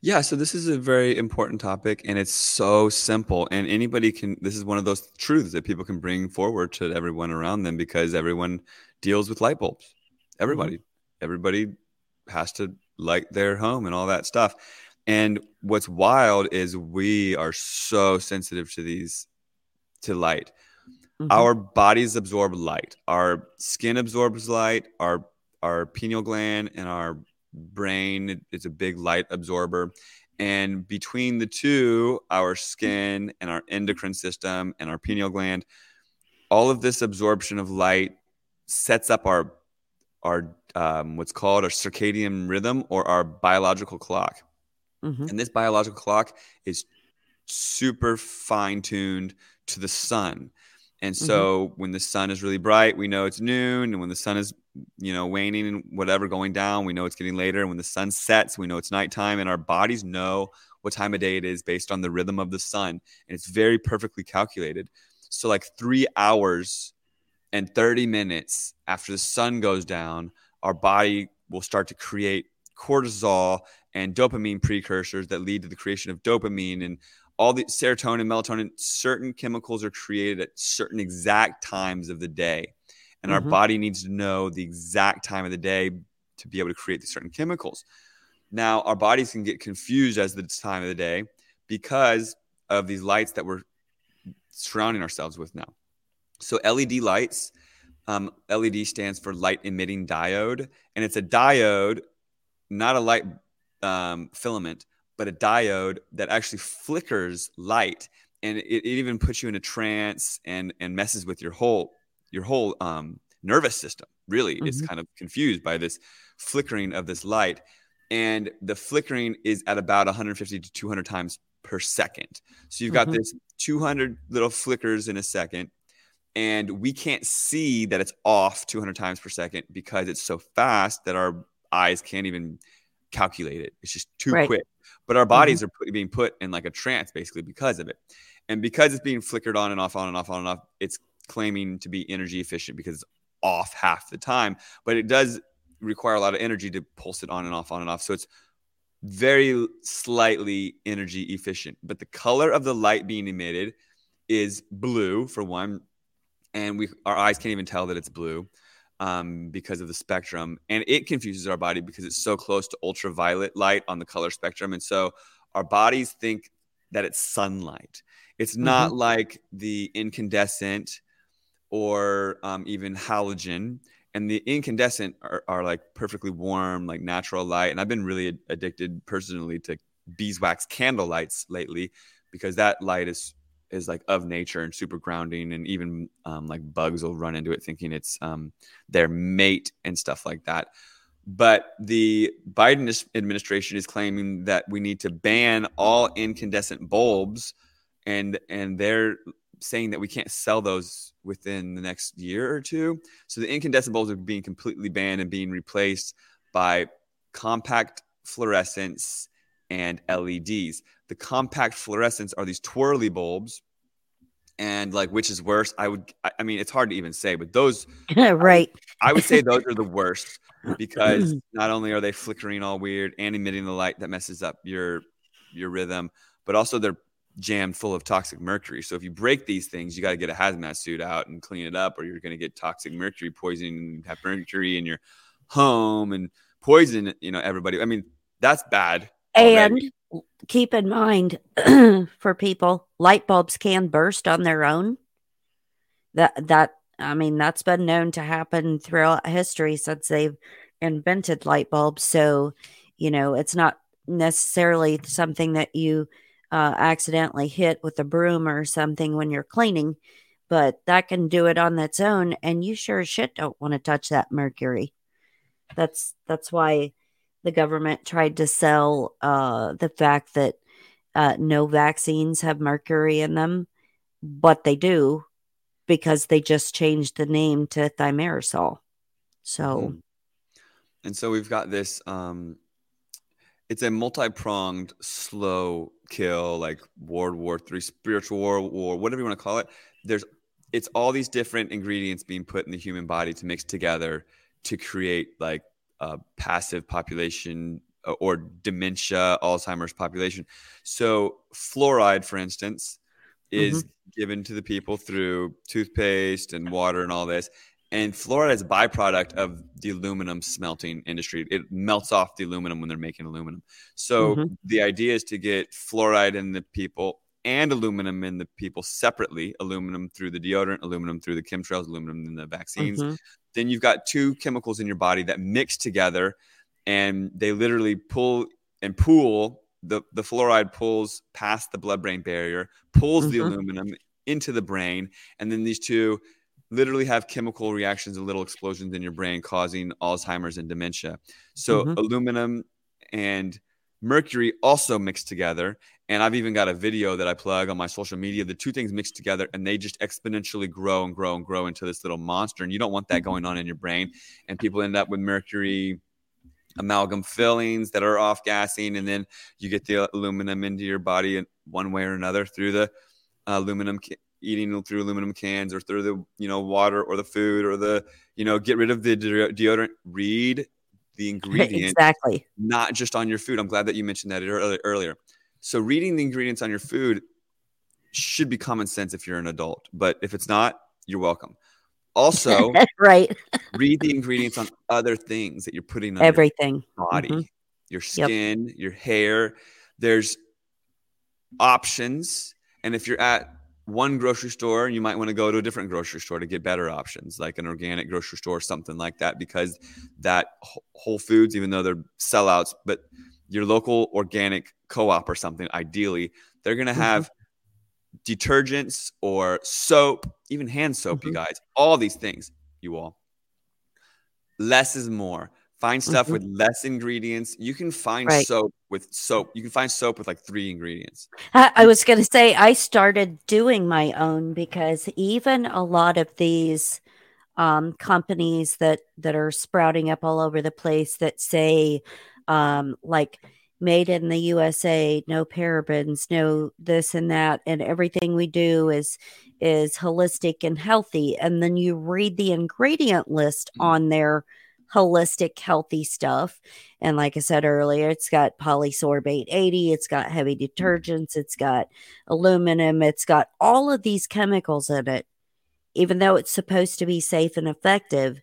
Yeah, so this is a very important topic and it's so simple. And anybody can, this is one of those truths that people can bring forward to everyone around them because everyone deals with light bulbs. Mm-hmm. Everybody, everybody has to light their home and all that stuff. And what's wild is we are so sensitive to these, to light. Mm-hmm. Our bodies absorb light, our skin absorbs light, our our pineal gland and our brain is a big light absorber. And between the two, our skin and our endocrine system and our pineal gland, all of this absorption of light sets up our our um, what's called our circadian rhythm or our biological clock. Mm-hmm. And this biological clock is super fine tuned to the sun. And mm-hmm. so mm-hmm. when the sun is really bright, we know it's noon. And when the sun is, you know, waning and whatever going down, we know it's getting later. And when the sun sets, we know it's nighttime. And our bodies know what time of day it is based on the rhythm of the sun. And it's very perfectly calculated. So, like three hours and 30 minutes after the sun goes down, our body will start to create cortisol and dopamine precursors that lead to the creation of dopamine and all the serotonin, melatonin, certain chemicals are created at certain exact times of the day. and mm-hmm. our body needs to know the exact time of the day to be able to create these certain chemicals. Now, our bodies can get confused as the time of the day because of these lights that we're surrounding ourselves with now. So, LED lights, um, LED stands for light emitting diode, and it's a diode, not a light um, filament, but a diode that actually flickers light, and it, it, even puts you in a trance and and messes with your whole your whole um, nervous system. Really, mm-hmm. it's kind of confused by this flickering of this light, and the flickering is at about 150 to 200 times per second. So you've got mm-hmm. this 200 little flickers in a second, and we can't see that it's off 200 times per second because it's so fast that our eyes can't even calculate it. It's just too right. quick. But our bodies mm-hmm. are put, being put in like a trance basically because of it. And because it's being flickered on and off, on and off, on and off, it's claiming to be energy efficient because it's off half the time. But it does require a lot of energy to pulse it on and off, on and off. So it's very slightly energy efficient. But the color of the light being emitted is blue for one, and we our eyes can't even tell that it's blue um, because of the spectrum, and it confuses our body because it's so close to ultraviolet light on the color spectrum, and so our bodies think that it's sunlight. It's not mm-hmm. like the incandescent or um, even halogen. And the incandescent are, are, like perfectly warm, like natural light. And I've been really addicted personally to beeswax candle lights lately because that light is is like of nature and super grounding and even um, like bugs will run into it thinking it's um, their mate and stuff like that. But the biden administration is claiming that we need to ban all incandescent bulbs and and they're saying that we can't sell those within the next year or two. So the incandescent bulbs are being completely banned and being replaced by compact fluorescents and LEDs. The compact fluorescents are these twirly bulbs. And like, which is worse? I would, I mean, it's hard to even say, but those, right? I would say those are the worst because mm. not only are they flickering all weird and emitting the light that messes up your your rhythm, but also they're jammed full of toxic mercury. So if you break these things, you got to get a hazmat suit out and clean it up, or you're going to get toxic mercury poisoning and have mercury in your home and poison, you know, everybody. I mean, that's bad. And keep in mind for people, light bulbs can burst on their own. That that I mean, that's been known to happen throughout history since they've invented light bulbs. So, you know, it's not necessarily something that you uh, accidentally hit with a broom or something when you're cleaning, but that can do it on its own. And you sure as shit don't want to touch that mercury. That's that's why the government tried to sell uh, the fact that uh, no vaccines have mercury in them, but they do because they just changed the name to thimerosal. So, mm. and so we've got this. Um, it's a multi-pronged, slow kill, like World War Three, spiritual war, war, whatever you want to call it. There's, it's all these different ingredients being put in the human body to mix together to create like uh, passive population uh, or dementia, Alzheimer's population. So, fluoride, for instance, is mm-hmm. given to the people through toothpaste and water and all this. And fluoride is a byproduct of the aluminum smelting industry. It melts off the aluminum when they're making aluminum. So, mm-hmm. the idea is to get fluoride in the people and aluminum in the people separately aluminum through the deodorant, aluminum through the chemtrails, aluminum in the vaccines. Mm-hmm. Then you've got two chemicals in your body that mix together and they literally pull and pool. The, the fluoride pulls past the blood brain barrier, pulls mm-hmm. the aluminum into the brain. And then these two literally have chemical reactions and little explosions in your brain causing Alzheimer's and dementia. So, mm-hmm. aluminum and mercury also mix together and I've even got a video that I plug on my social media. The two things mixed together and they just exponentially grow and grow and grow into this little monster. And you don't want that mm-hmm. going on in your brain. And people end up with mercury amalgam fillings that are off gassing. And then you get the aluminum into your body in one way or another through the aluminum eating through aluminum cans or through the you know water or the food or the you know get rid of the deodorant read the ingredient exactly not just on your food i'm glad that you mentioned that earlier so reading the ingredients on your food should be common sense if you're an adult, but if it's not, you're welcome. Also, right. read the ingredients on other things that you're putting on everything your body, mm-hmm. your skin, yep. your hair. There's options. And if you're at one grocery store, you might want to go to a different grocery store to get better options, like an organic grocery store, or something like that, because that Whole Foods, even though they're sellouts, but your local organic co-op or something, ideally, they're going to mm-hmm. have mm-hmm. detergents or soap, even hand soap, mm-hmm. you guys, all these things, you all. Less is more. Find stuff mm-hmm. with less ingredients. You can find right. soap with soap. You can find soap with like three ingredients. I, I was going to say, I started doing my own because even a lot of these um, companies that that are sprouting up all over the place that say um, like made in the USA, no parabens, no this and that, and everything we do is is holistic and healthy. And then you read the ingredient list mm-hmm. on their holistic, healthy stuff. And like I said earlier, it's got polysorbate 80, it's got heavy detergents, it's got aluminum, it's got all of these chemicals in it, even though it's supposed to be safe and effective.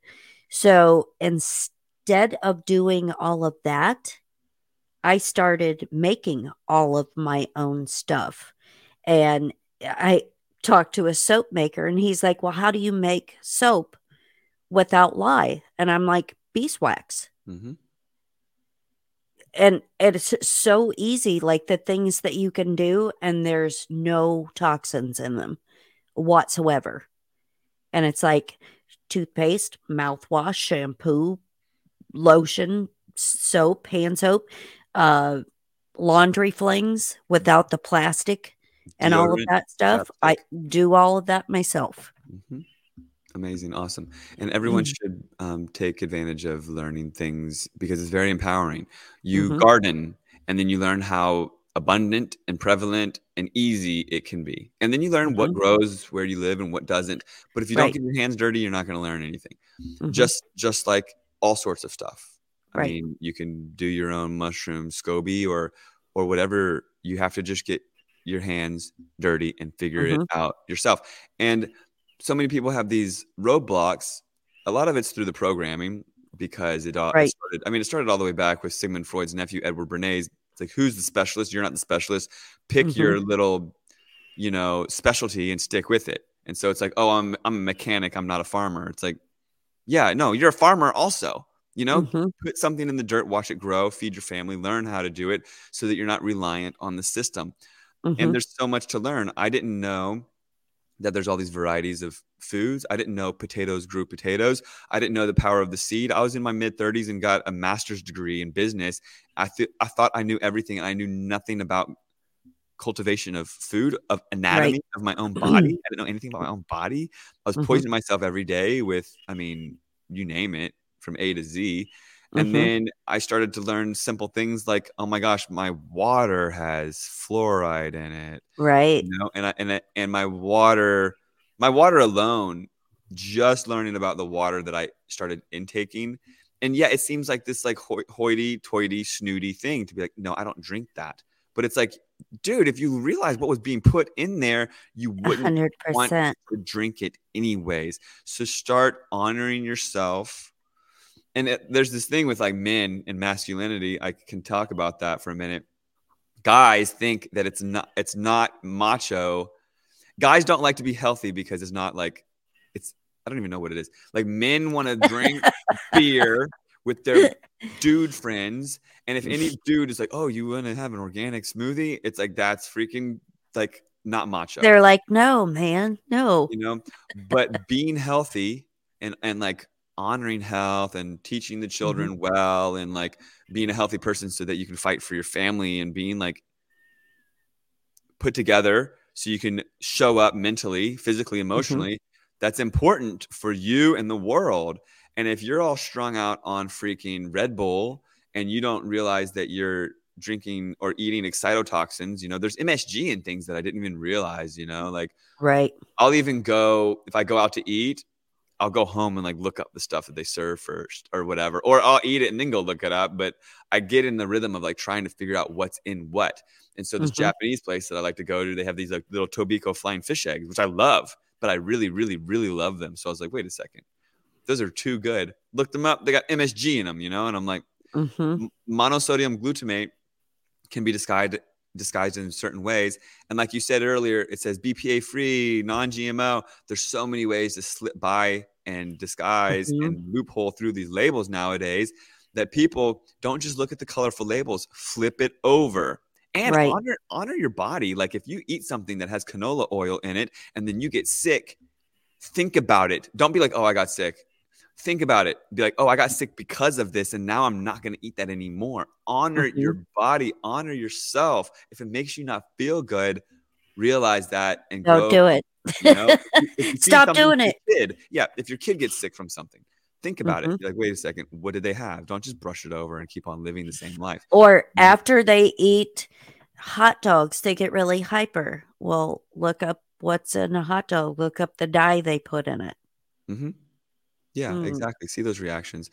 So instead of doing all of that, I started making all of my own stuff. And I talked to a soap maker, and he's like, Well, how do you make soap? without lye. And I'm like, beeswax. Mm-hmm. And it's so easy, like the things that you can do, and there's no toxins in them whatsoever. And it's like toothpaste, mouthwash, shampoo, lotion, soap, hand soap, uh, laundry flings without the plastic and Deodorant, all of that stuff. Plastic. I do all of that myself. Mm-hmm. Amazing, awesome, and everyone mm-hmm. should um, take advantage of learning things because it's very empowering. You mm-hmm. garden, and then you learn how abundant and prevalent and easy it can be, and then you learn mm-hmm. what grows where you live and what doesn't. But if you right. don't get your hands dirty, you're not going to learn anything. Mm-hmm. Just, just like all sorts of stuff. I right. mean, you can do your own mushroom SCOBY or, or whatever. You have to just get your hands dirty and figure it mm-hmm. out yourself. And so many people have these roadblocks. A lot of it's through the programming because it, uh, right. started. I mean, it started all the way back with Sigmund Freud's nephew Edward Bernays. It's like, who's the specialist? You're not the specialist. Pick mm-hmm. your little, you know, specialty and stick with it. And so it's like, oh, I'm I'm a mechanic. I'm not a farmer. It's like, yeah, no, you're a farmer also. You know, mm-hmm. put something in the dirt, watch it grow, feed your family, learn how to do it, so that you're not reliant on the system. Mm-hmm. And there's so much to learn. I didn't know that there's all these varieties of foods. I didn't know potatoes grew potatoes. I didn't know the power of the seed. I was in my mid 30s and got a master's degree in business. I th- I thought I knew everything and I knew nothing about cultivation of food, of anatomy right. of my own body. I didn't know anything about my own body. I was mm-hmm. poisoning myself every day with, I mean, you name it, from A to Z. And mm-hmm. then I started to learn simple things like, oh my gosh, my water has fluoride in it. Right. You know, and I, and I, and my water, my water alone, just learning about the water that I started intaking. And yeah, it seems like this like hoity toity snooty thing to be like, no, I don't drink that. But it's like, dude, if you realize what was being put in there, you wouldn't 100%. want to drink it anyways. So start honoring yourself and it, there's this thing with like men and masculinity. I can talk about that for a minute. Guys think that it's not it's not macho. Guys don't like to be healthy because it's not like it's I don't even know what it is. Like men want to drink beer with their dude friends, and if any dude is like, "Oh, you want to have an organic smoothie?" It's like that's freaking like not macho. They're like, "No, man, no." You know, but being healthy and and like honoring health and teaching the children mm-hmm. well and like being a healthy person so that you can fight for your family and being like put together so you can show up mentally, physically, mm-hmm. emotionally. Mm-hmm. That's important for you and the world. And if you're all strung out on freaking Red Bull and you don't realize that you're drinking or eating excitotoxins, you know, there's MSG and things that I didn't even realize, you know, like, right. I'll even go, if I go out to eat, I'll go home and like look up the stuff that they serve first or whatever, or I'll eat it and then go look it up. But I get in the rhythm of like trying to figure out what's in what. And so this mm-hmm. Japanese place that I like to go to, they have these like little Tobiko flying fish eggs, which I love, but I really, really, really love them. So I was like, wait a second, those are too good. Looked them up. They got MSG in them, you know, and I'm like, mm-hmm. monosodium glutamate can be disguised disguised in certain ways. And like you said earlier, it says BPA free, non GMO. There's so many ways to slip by and disguise mm-hmm. and loophole through these labels nowadays that people don't just look at the colorful labels, flip it over. And right. honor honor your body. Like if you eat something that has canola oil in it and then you get sick, think about it. Don't be like, "Oh, I got sick." Think about it. Be like, oh, I got sick because of this, and now I'm not going to eat that anymore. Honor mm-hmm. your body, honor yourself. If it makes you not feel good, realize that and don't go, do it. You know, Stop doing it. Kid, yeah, if your kid gets sick from something, think about mm-hmm. it. Be like, wait a second, what did they have? Don't just brush it over and keep on living the same life. Or after they eat hot dogs, they get really hyper. Well, look up what's in a hot dog. Look up the dye they put in it. Mm-hmm. Yeah, mm. exactly. See those reactions.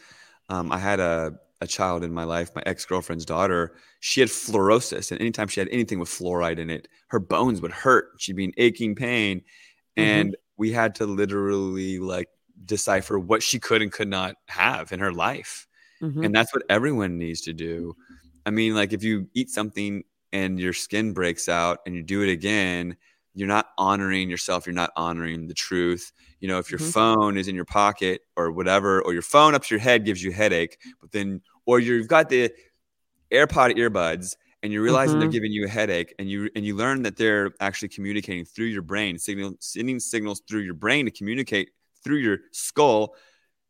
Um, I had a, a child in my life, my ex girlfriend's daughter. She had fluorosis, and anytime she had anything with fluoride in it, her bones would hurt. She'd be in aching pain, mm-hmm. and we had to literally like decipher what she could and could not have in her life. Mm-hmm. And that's what everyone needs to do. I mean, like if you eat something and your skin breaks out and you do it again, you're not honoring yourself you're not honoring the truth you know if your mm-hmm. phone is in your pocket or whatever or your phone up to your head gives you headache but then or you've got the airpod earbuds and you're realizing mm-hmm. they're giving you a headache and you and you learn that they're actually communicating through your brain signal sending signals through your brain to communicate through your skull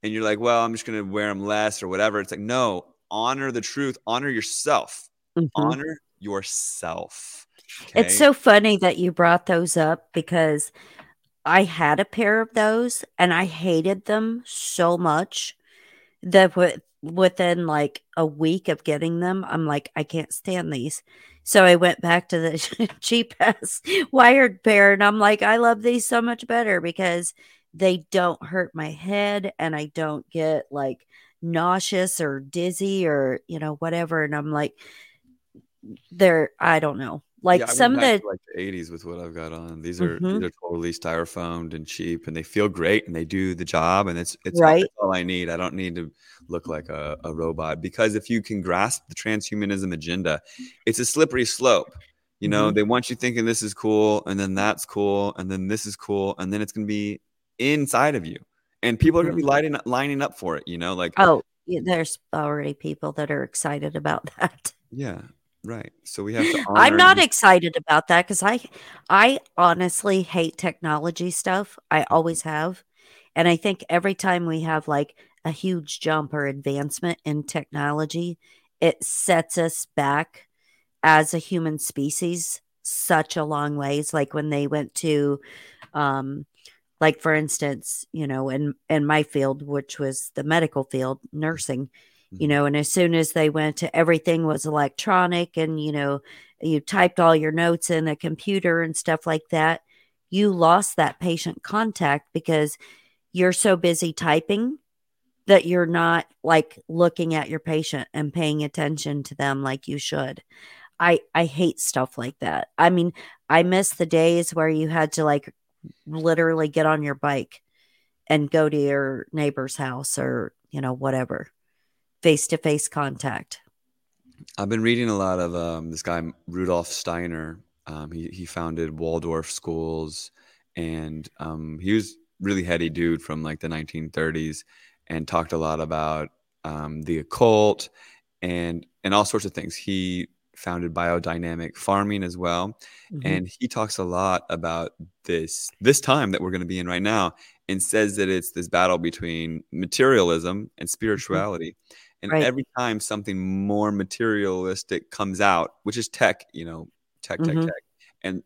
and you're like well i'm just going to wear them less or whatever it's like no honor the truth honor yourself mm-hmm. honor yourself Okay. It's so funny that you brought those up because I had a pair of those and I hated them so much that within like a week of getting them, I'm like, I can't stand these. So I went back to the cheap ass wired pair and I'm like, I love these so much better because they don't hurt my head and I don't get like nauseous or dizzy or, you know, whatever. And I'm like, they're, I don't know. Like yeah, some of the like the 80s with what I've got on. These are mm-hmm. these are totally styrofoamed and cheap, and they feel great, and they do the job, and it's it's right. all, all I need. I don't need to look like a, a robot because if you can grasp the transhumanism agenda, it's a slippery slope. You know, mm-hmm. they want you thinking this is cool, and then that's cool, and then this is cool, and then it's gonna be inside of you, and people are gonna be mm-hmm. lining lining up for it. You know, like oh, there's already people that are excited about that. Yeah, Right. So we have to. I'm not excited about that because I, I honestly hate technology stuff. I always have, and I think every time we have like a huge jump or advancement in technology, it sets us back as a human species such a long ways. Like when they went to, um, like for instance, you know, in in my field, which was the medical field, nursing you know and as soon as they went to everything was electronic and you know you typed all your notes in a computer and stuff like that you lost that patient contact because you're so busy typing that you're not like looking at your patient and paying attention to them like you should. I i hate stuff like that. I mean i miss the days where you had to like literally get on your bike and go to your neighbor's house or you know whatever face to face contact? I've been reading a lot of um, this guy Rudolf Steiner. Um, he he founded Waldorf schools, and um, he was really heady dude from like the 1930s, and talked a lot about um, the occult and and all sorts of things. He founded biodynamic farming as well, mm-hmm. and he talks a lot about this this time that we're going to be in right now, and says that it's this battle between materialism and mm-hmm. spirituality. Mm-hmm and right. every time something more materialistic comes out, which is tech, you know, tech, tech, mm-hmm. tech, and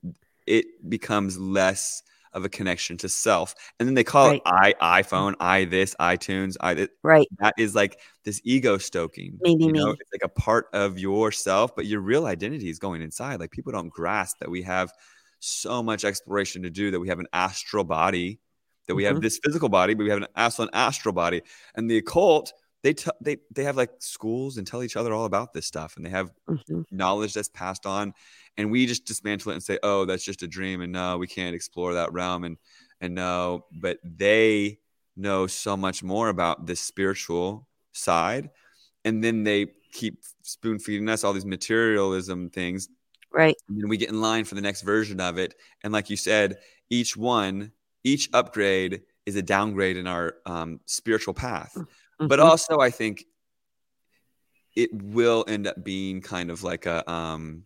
it becomes less of a connection to self. And then they call right. it i iPhone, i this, iTunes, i it, right. That is like this ego stoking. Maybe me. It's like a part of yourself, but your real identity is going inside. Like people don't grasp that we have so much exploration to do, that we have an astral body, that we mm-hmm. have this physical body, but we have an astral and astral body. And the occult they t- they they have like schools and tell each other all about this stuff and they have mm-hmm. knowledge that's passed on and we just dismantle it and say oh that's just a dream and no we can't explore that realm and and know, but they know so much more about this spiritual side. And then they keep spoon feeding us all these materialism things. Right. And then we get in line for the next version of it. And like you said, each one, each upgrade is a downgrade in our um, spiritual path. Mm-hmm. But also, I think it will end up being kind of like a um,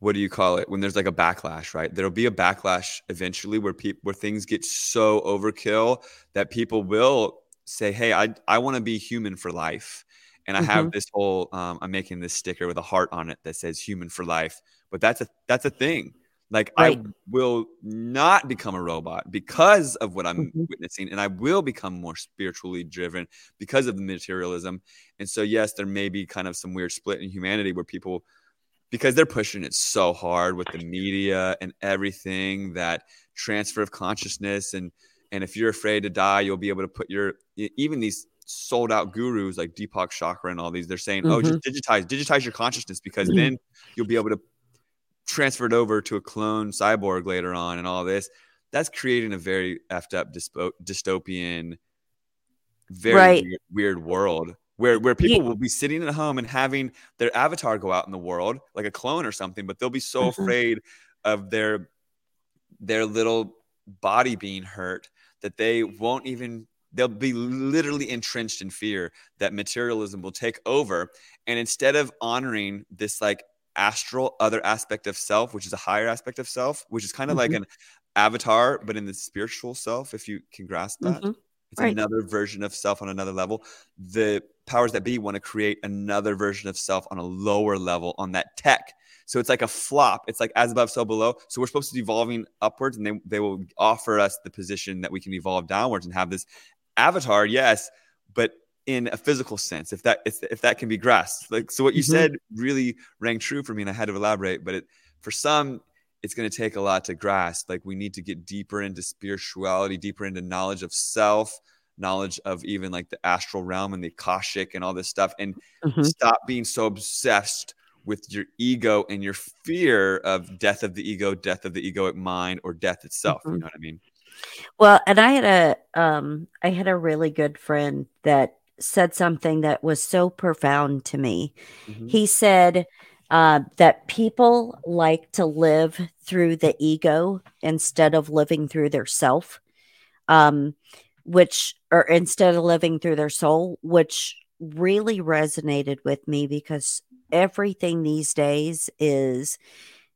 what do you call it? When there's like a backlash right? There'll be a backlash eventually where people where things get so overkill that people will say hey i i want to be human for life. And i mm-hmm. have this whole um, i'm making this sticker with a heart on it that says human for life but that's a that's a thing like right. i will not become a robot because of what i'm mm-hmm. witnessing and i will become more spiritually driven because of the materialism and so yes there may be kind of some weird split in humanity where people because they're pushing it so hard with the media and everything that transfer of consciousness and and if you're afraid to die you'll be able to put your even these sold out gurus like Deepak Chopra and all these they're saying mm-hmm. oh just mm-hmm. digitize digitize your consciousness because mm-hmm. then you'll be able to transfer it over to a clone cyborg later on and all this that's creating a very effed up dystopian very right. weird, weird world where where people yeah. will be sitting at home and having their avatar go out in the world like a clone or something but they'll be so mm-hmm. afraid of their their little body being hurt that they won't even they'll be literally entrenched in fear that materialism will take over and instead of honoring this like astral other aspect of self which is a higher aspect of self which is kind of mm-hmm. like an avatar but in the spiritual self if you can grasp that mm-hmm. It's right. another version of self on another level. The powers that be want to create another version of self on a lower level on that tech. So it's like a flop. It's like as above, so below. So we're supposed to be evolving upwards, and they, they will offer us the position that we can evolve downwards and have this avatar, yes, but in a physical sense, if that if, if that can be grasped. Like so, what you mm-hmm. said really rang true for me, and I had to elaborate. But it, for some, it's going to take a lot to grasp. Like we need to get deeper into spirituality, deeper into knowledge of self, knowledge of even like the astral realm and the Akashic and all this stuff, and mm-hmm. stop being so obsessed with your ego and your fear of death of the ego, death of the egoic mind, or death itself. Mm-hmm. You know what I mean? Well, and I had a um I had a really good friend that said something that was so profound to me. Mm-hmm. He said, uh, that people like to live through the ego instead of living through their self, um, which, or instead of living through their soul, which really resonated with me because everything these days is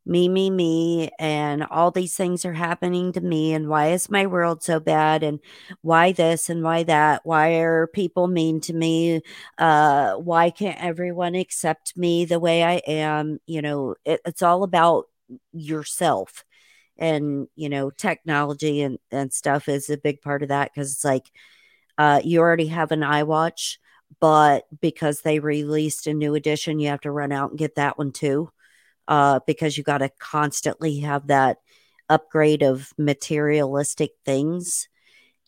me, me, me, and all these things are happening to me, and why is my world so bad, and why this and why that? Why are people mean to me? Uh, why can't everyone accept me the way I am? You know, it, it's all about yourself, and you know, technology and and stuff is a big part of that because it's like uh, you already have an iWatch, but because they released a new edition, you have to run out and get that one too uh, because you got to constantly have that upgrade of materialistic things.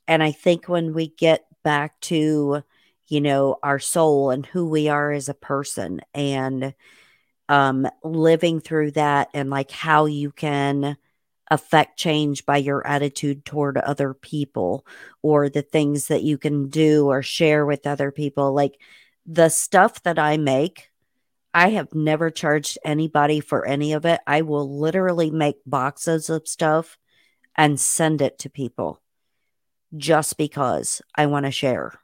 And I think when we get back to, you know, our soul and who we are as a person and um, living through that and like how you can affect change by your attitude toward other people or the things that you can do or share with other people. Like the stuff that I make I have never charged anybody for any of it. I will literally make boxes of stuff and send it to people just because I want to share.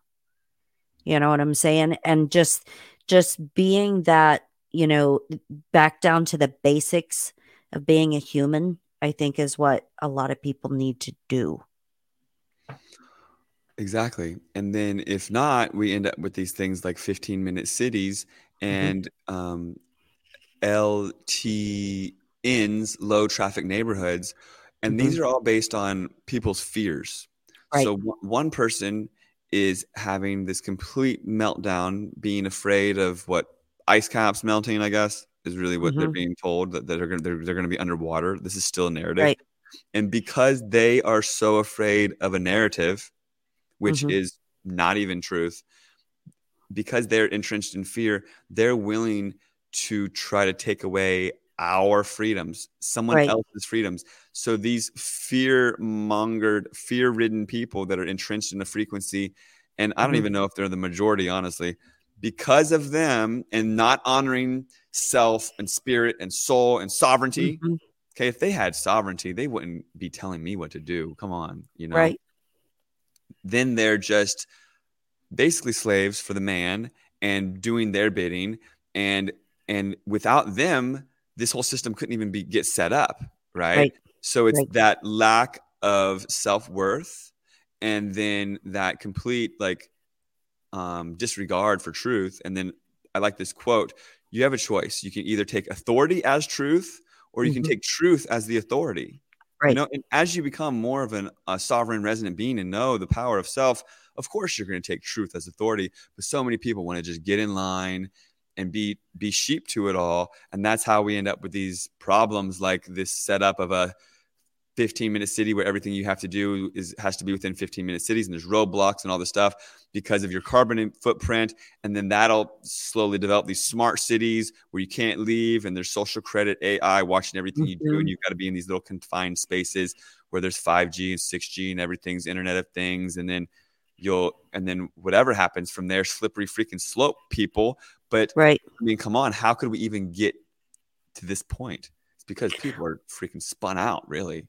You know what I'm saying? And just just being that, you know, back down to the basics of being a human, I think is what a lot of people need to do. Exactly. And then if not, we end up with these things like 15 minute cities. And um, LTNs, low traffic neighborhoods. And mm-hmm. these are all based on people's fears. Right. So w- one person is having this complete meltdown, being afraid of what ice caps melting, I guess, is really what mm-hmm. they're being told that, that they're going they're, they're going to be underwater. This is still a narrative. Right. And because they are so afraid of a narrative, which mm-hmm. is not even truth, because they're entrenched in fear, they're willing to try to take away our freedoms, someone right. else's freedoms. So these fear mongered, fear ridden people that are entrenched in a frequency, and I don't mm-hmm. even know if they're the majority, honestly, because of them and not honoring self and spirit and soul and sovereignty. Mm-hmm. Okay, if they had sovereignty, they wouldn't be telling me what to do. Come on, you know. Right. Then they're just basically slaves for the man and doing their bidding and and without them this whole system couldn't even be get set up right, right. so it's right. that lack of self-worth and then that complete like um, disregard for truth and then i like this quote you have a choice you can either take authority as truth or you mm-hmm. can take truth as the authority right you know and as you become more of an, a sovereign resident being and know the power of self of course you're going to take truth as authority but so many people want to just get in line and be be sheep to it all and that's how we end up with these problems like this setup of a 15 minute city where everything you have to do is has to be within 15 minute cities and there's roadblocks and all this stuff because of your carbon footprint and then that'll slowly develop these smart cities where you can't leave and there's social credit ai watching everything mm-hmm. you do and mm-hmm. you've got to be in these little confined spaces where there's 5g and 6g and everything's internet of things and then you'll and then whatever happens from there slippery freaking slope people. But right. I mean come on how could we even get to this point? It's because people are freaking spun out really.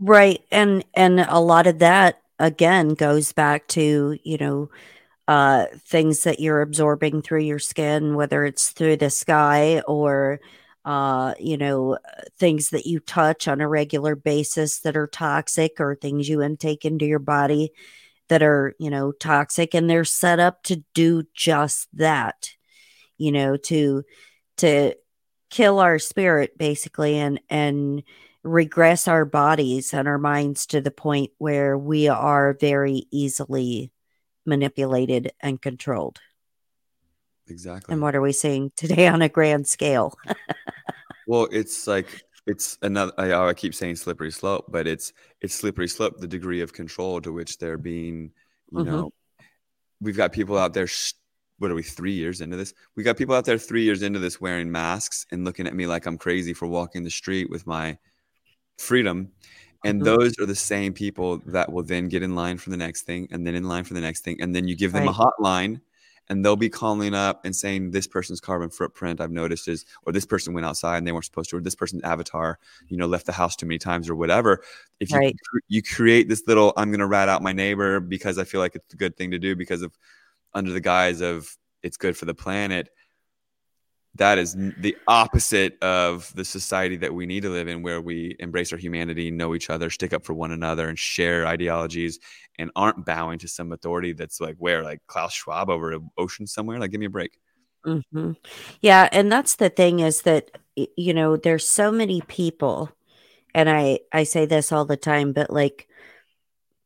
Right and and a lot of that again goes back to you know uh things that you're absorbing through your skin whether it's through the sky or uh, you know, things that you touch on a regular basis that are toxic or things you intake into your body that are, you know, toxic and they're set up to do just that. You know, to to kill our spirit basically and and regress our bodies and our minds to the point where we are very easily manipulated and controlled. Exactly. And what are we seeing today on a grand scale? well, it's like it's another I, I, keep saying slippery slope but it's it's slippery slope the degree of control to which they're being you mm-hmm. know we've got people out there what are we three years into this we got people out there three years into this wearing masks and looking at me like i'm crazy for walking the street with my freedom and mm-hmm. those are the same people that will then get in line for the next thing and then in line for the next thing and then you give them right. a hotline and they'll be calling up and saying this person's carbon footprint I've noticed is, or this person went outside and they weren't supposed to, or this person's avatar, you know, left the house too many times or whatever. If you right. you create this little, I'm going to rat out my neighbor because I feel like it's a good thing to do because of under the guise of it's good for the planet that is the opposite of the society that we need to live in where we embrace our humanity know each other stick up for one another and share ideologies and aren't bowing to some authority that's like where like klaus schwab over an ocean somewhere? Like give me a break. Mm-hmm. yeah and that's the thing is that you know there's so many people and i i say this all the time but like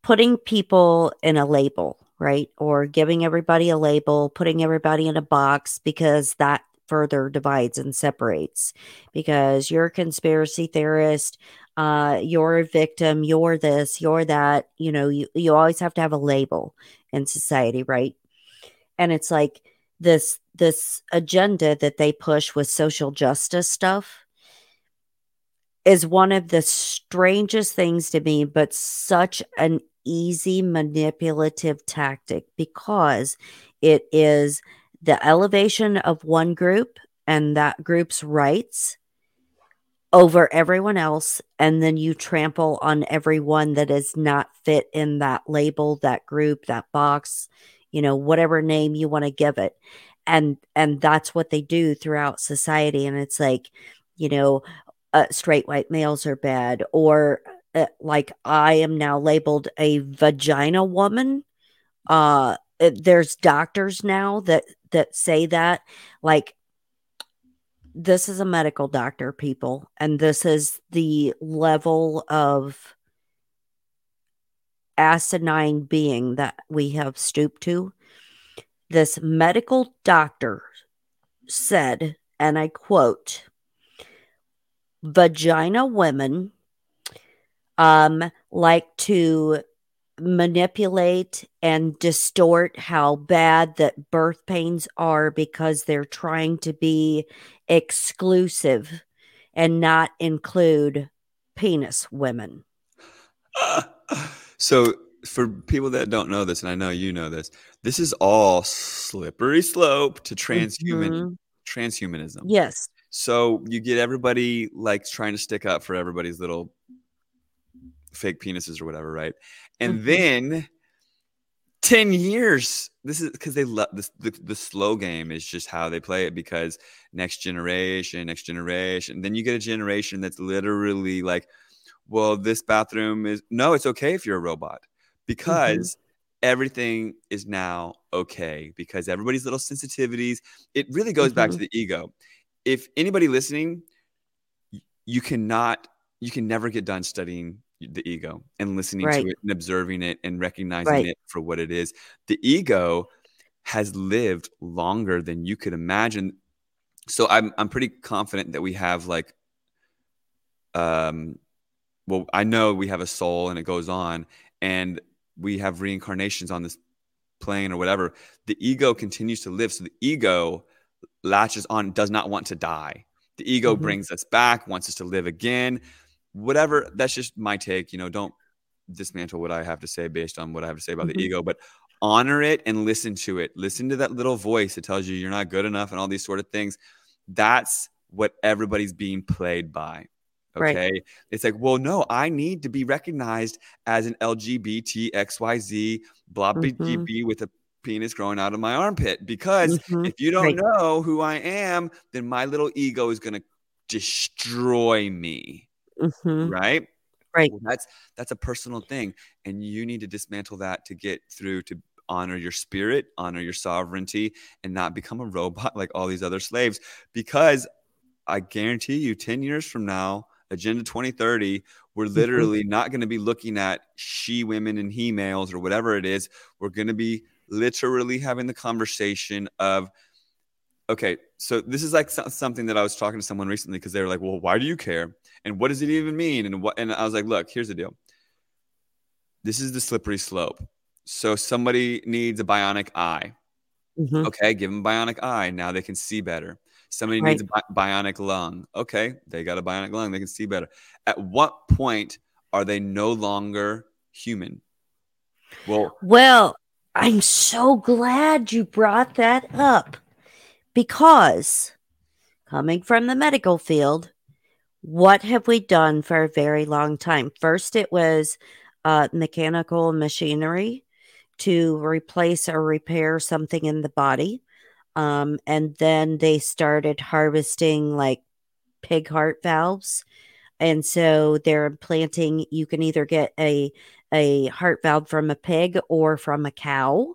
putting people in a label right? Or giving everybody a label putting everybody in a box because that further divides and separates because you're a conspiracy theorist uh you're a victim you're this you're that you know you, you always have to have a label in society right? And it's like this this agenda that they push with social justice stuff is one of the strangest things to me but such an easy manipulative tactic because it is the elevation of one group and that group's rights over everyone else and then you trample on everyone that is not fit in that label that group that box you know whatever name you want to give it. And and that's what they do throughout society and it's like you know uh, straight white males are bad or uh, like i am now labeled a vagina woman. Uh there's doctors now that that say that like this is a medical doctor people and this is the level of asinine being that we have stooped to. This medical doctor said and i quote vagina women um like to manipulate and distort how bad that birth pains are because they're trying to be exclusive and not include penis women. so for people that don't know this, and I know you know this, this is all slippery slope to transhuman mm-hmm. transhumanism. Yes. So you get everybody like trying to stick up for everybody's little fake penises or whatever, right? And mm-hmm. then 10 years. This is because they love this the, the slow game is just how they play it because next generation, next generation. Then you get a generation that's literally like, well, this bathroom is no, it's okay if you're a robot because mm-hmm. everything is now okay because everybody's little sensitivities. It really goes mm-hmm. back to mm-hmm. the ego. If anybody listening, you cannot, you can never get done studying the ego and listening right. to it and observing it and recognizing right. it for what it is. The ego has lived longer than you could imagine. So I'm I'm pretty confident that we have like um well I know we have a soul and it goes on and we have reincarnations on this plane or whatever. The ego continues to live so the ego latches on does not want to die. The ego mm-hmm. brings us back, wants us to live again whatever that's just my take you know don't dismantle what i have to say based on what i have to say about mm-hmm. the ego but honor it and listen to it listen to that little voice that tells you you're not good enough and all these sort of things that's what everybody's being played by okay right. it's like well no i need to be recognized as an lgbt xyz blah mm-hmm. with a penis growing out of my armpit because mm-hmm. if you don't right. know who i am then my little ego is going to destroy me mm-hmm. right? Right. Well, that's that's a personal thing, and you need to dismantle that to get through to honor your spirit, honor your sovereignty, and not become a robot like all these other slaves. Because I guarantee you, ten years from now, Agenda 2030, we're mm-hmm. literally mm-hmm. not going to be looking at she women and he males or whatever it is. We're going to be literally having the conversation of okay, so this is like something that I was talking to someone recently because they were like, "Well, why do you care? And what does it even mean?" And what? And I was like, "Look, here's the deal. This is the slippery slope. So somebody needs a bionic eye. Mm-hmm. Okay, give them a bionic eye. Now they can see better. Somebody right. needs a bi- bionic lung. Okay, they got a bionic lung. They can see better. At what point are they no longer human? Well, well, I'm so glad you brought that up because, coming from the medical field, what have we done for a very long time? First, it was uh, mechanical machinery to replace or repair something in the body. Um, and then they started harvesting like pig heart valves. And so they're implanting, you can either get a, a heart valve from a pig or from a cow.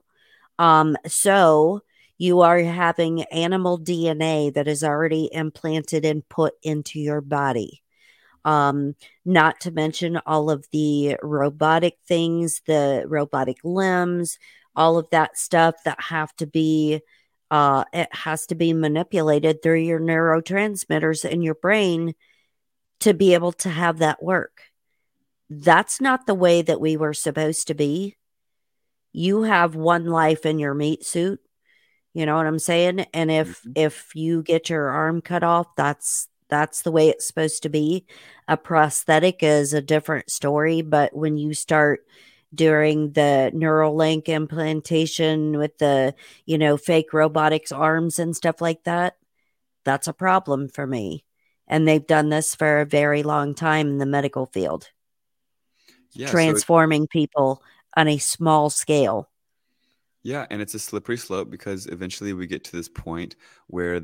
Um, so you are having animal DNA that is already implanted and put into your body. Um, not to mention all of the robotic things, the robotic limbs, all of that stuff that have to be, uh, it has to be manipulated through your neurotransmitters in your brain to be able to have that work. That's not the way that we were supposed to be. You have one life in your meat suit you know what I'm saying? And if mm-hmm. if you get your arm cut off, that's that's the way it's supposed to be. A prosthetic is a different story, but when you start during the neural link implantation with the, you know, fake robotics arms and stuff like that, that's a problem for me. And they've done this for a very long time in the medical field. Yeah, transforming so people on a small scale. Yeah, and it's a slippery slope because eventually we get to this point where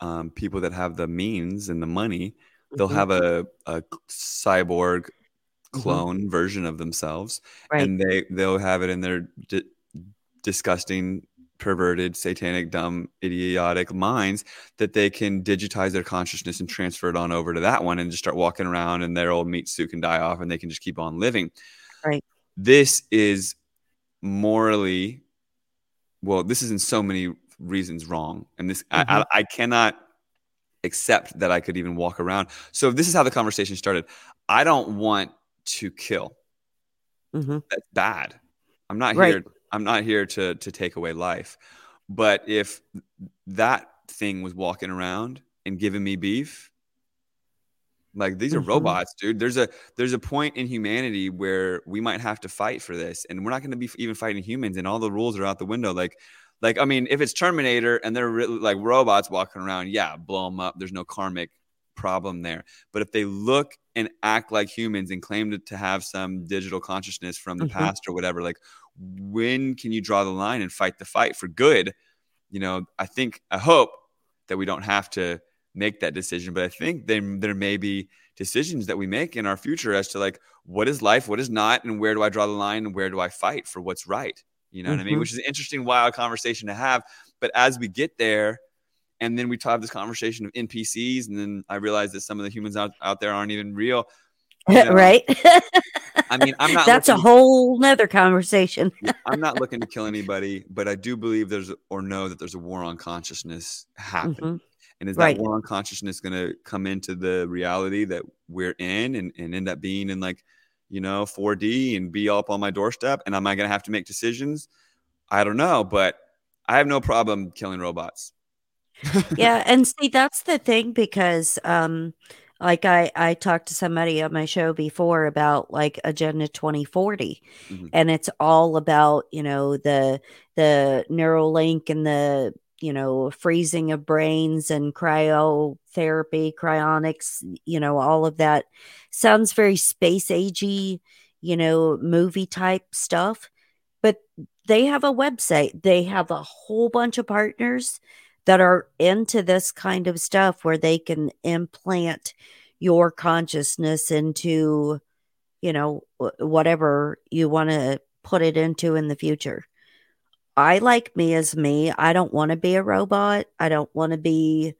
um, people that have the means and the money, they'll mm-hmm. have a, a cyborg mm-hmm. clone mm-hmm. version of themselves, right. and they they'll have it in their di- disgusting, perverted, satanic, dumb, idiotic minds that they can digitize their consciousness and transfer it on over to that one and just start walking around, and their old meat suit can die off, and they can just keep on living. Right. This is morally well, this is in so many reasons wrong. And this, mm-hmm. I, I, cannot accept that I could even walk around. So this is how the conversation started. I don't want to kill. Mm-hmm. That's bad. I'm not right. here. I'm not here to to take away life. But if that thing was walking around and giving me beef, Like these are mm-hmm. robots, dude. There's a there's a point in humanity where we might have to fight for this, and we're not going to be even fighting humans, and all the rules are out the window. Like, like I mean, if it's Terminator and they're really, like robots walking around, yeah, blow them up. There's no karmic problem there. But if they look and act like humans and claim to, to have some digital consciousness from the mm-hmm. past or whatever, like when can you draw the line and fight the fight for good? You know, I think I hope that we don't have to make that decision. But I think then there may be decisions that we make in our future as to like what is life, what is not, and where do I draw the line and where do I fight for what's right? You know mm-hmm. what I mean? Mm-hmm. Which is an interesting, wild conversation to have. But as we get there, and then we have this conversation of NPCs, and then I realize that some of the humans out, out there aren't even real. You know? right. I mean, I'm not. That's looking, a whole nother conversation. I'm not looking to kill anybody, but I do believe there's or know that there's a war on consciousness happening. Mm-hmm. And is right. that war on consciousness going to come into the reality that we're in and, and end up being in like, you know, 4D and be up on my doorstep? And am I going to have to make decisions? I don't know, but I have no problem killing robots. yeah. And see, that's the thing because, um, like I, I talked to somebody on my show before about like agenda 2040 mm-hmm. and it's all about you know the the neural link and the you know, freezing of brains and cryotherapy, cryonics, you know, all of that sounds very space agey, you know, movie type stuff. But they have a website, they have a whole bunch of partners that are into this kind of stuff where they can implant your consciousness into, you know, whatever you want to put it into in the future. I like me as me. I don't want to be a robot. I don't want to be,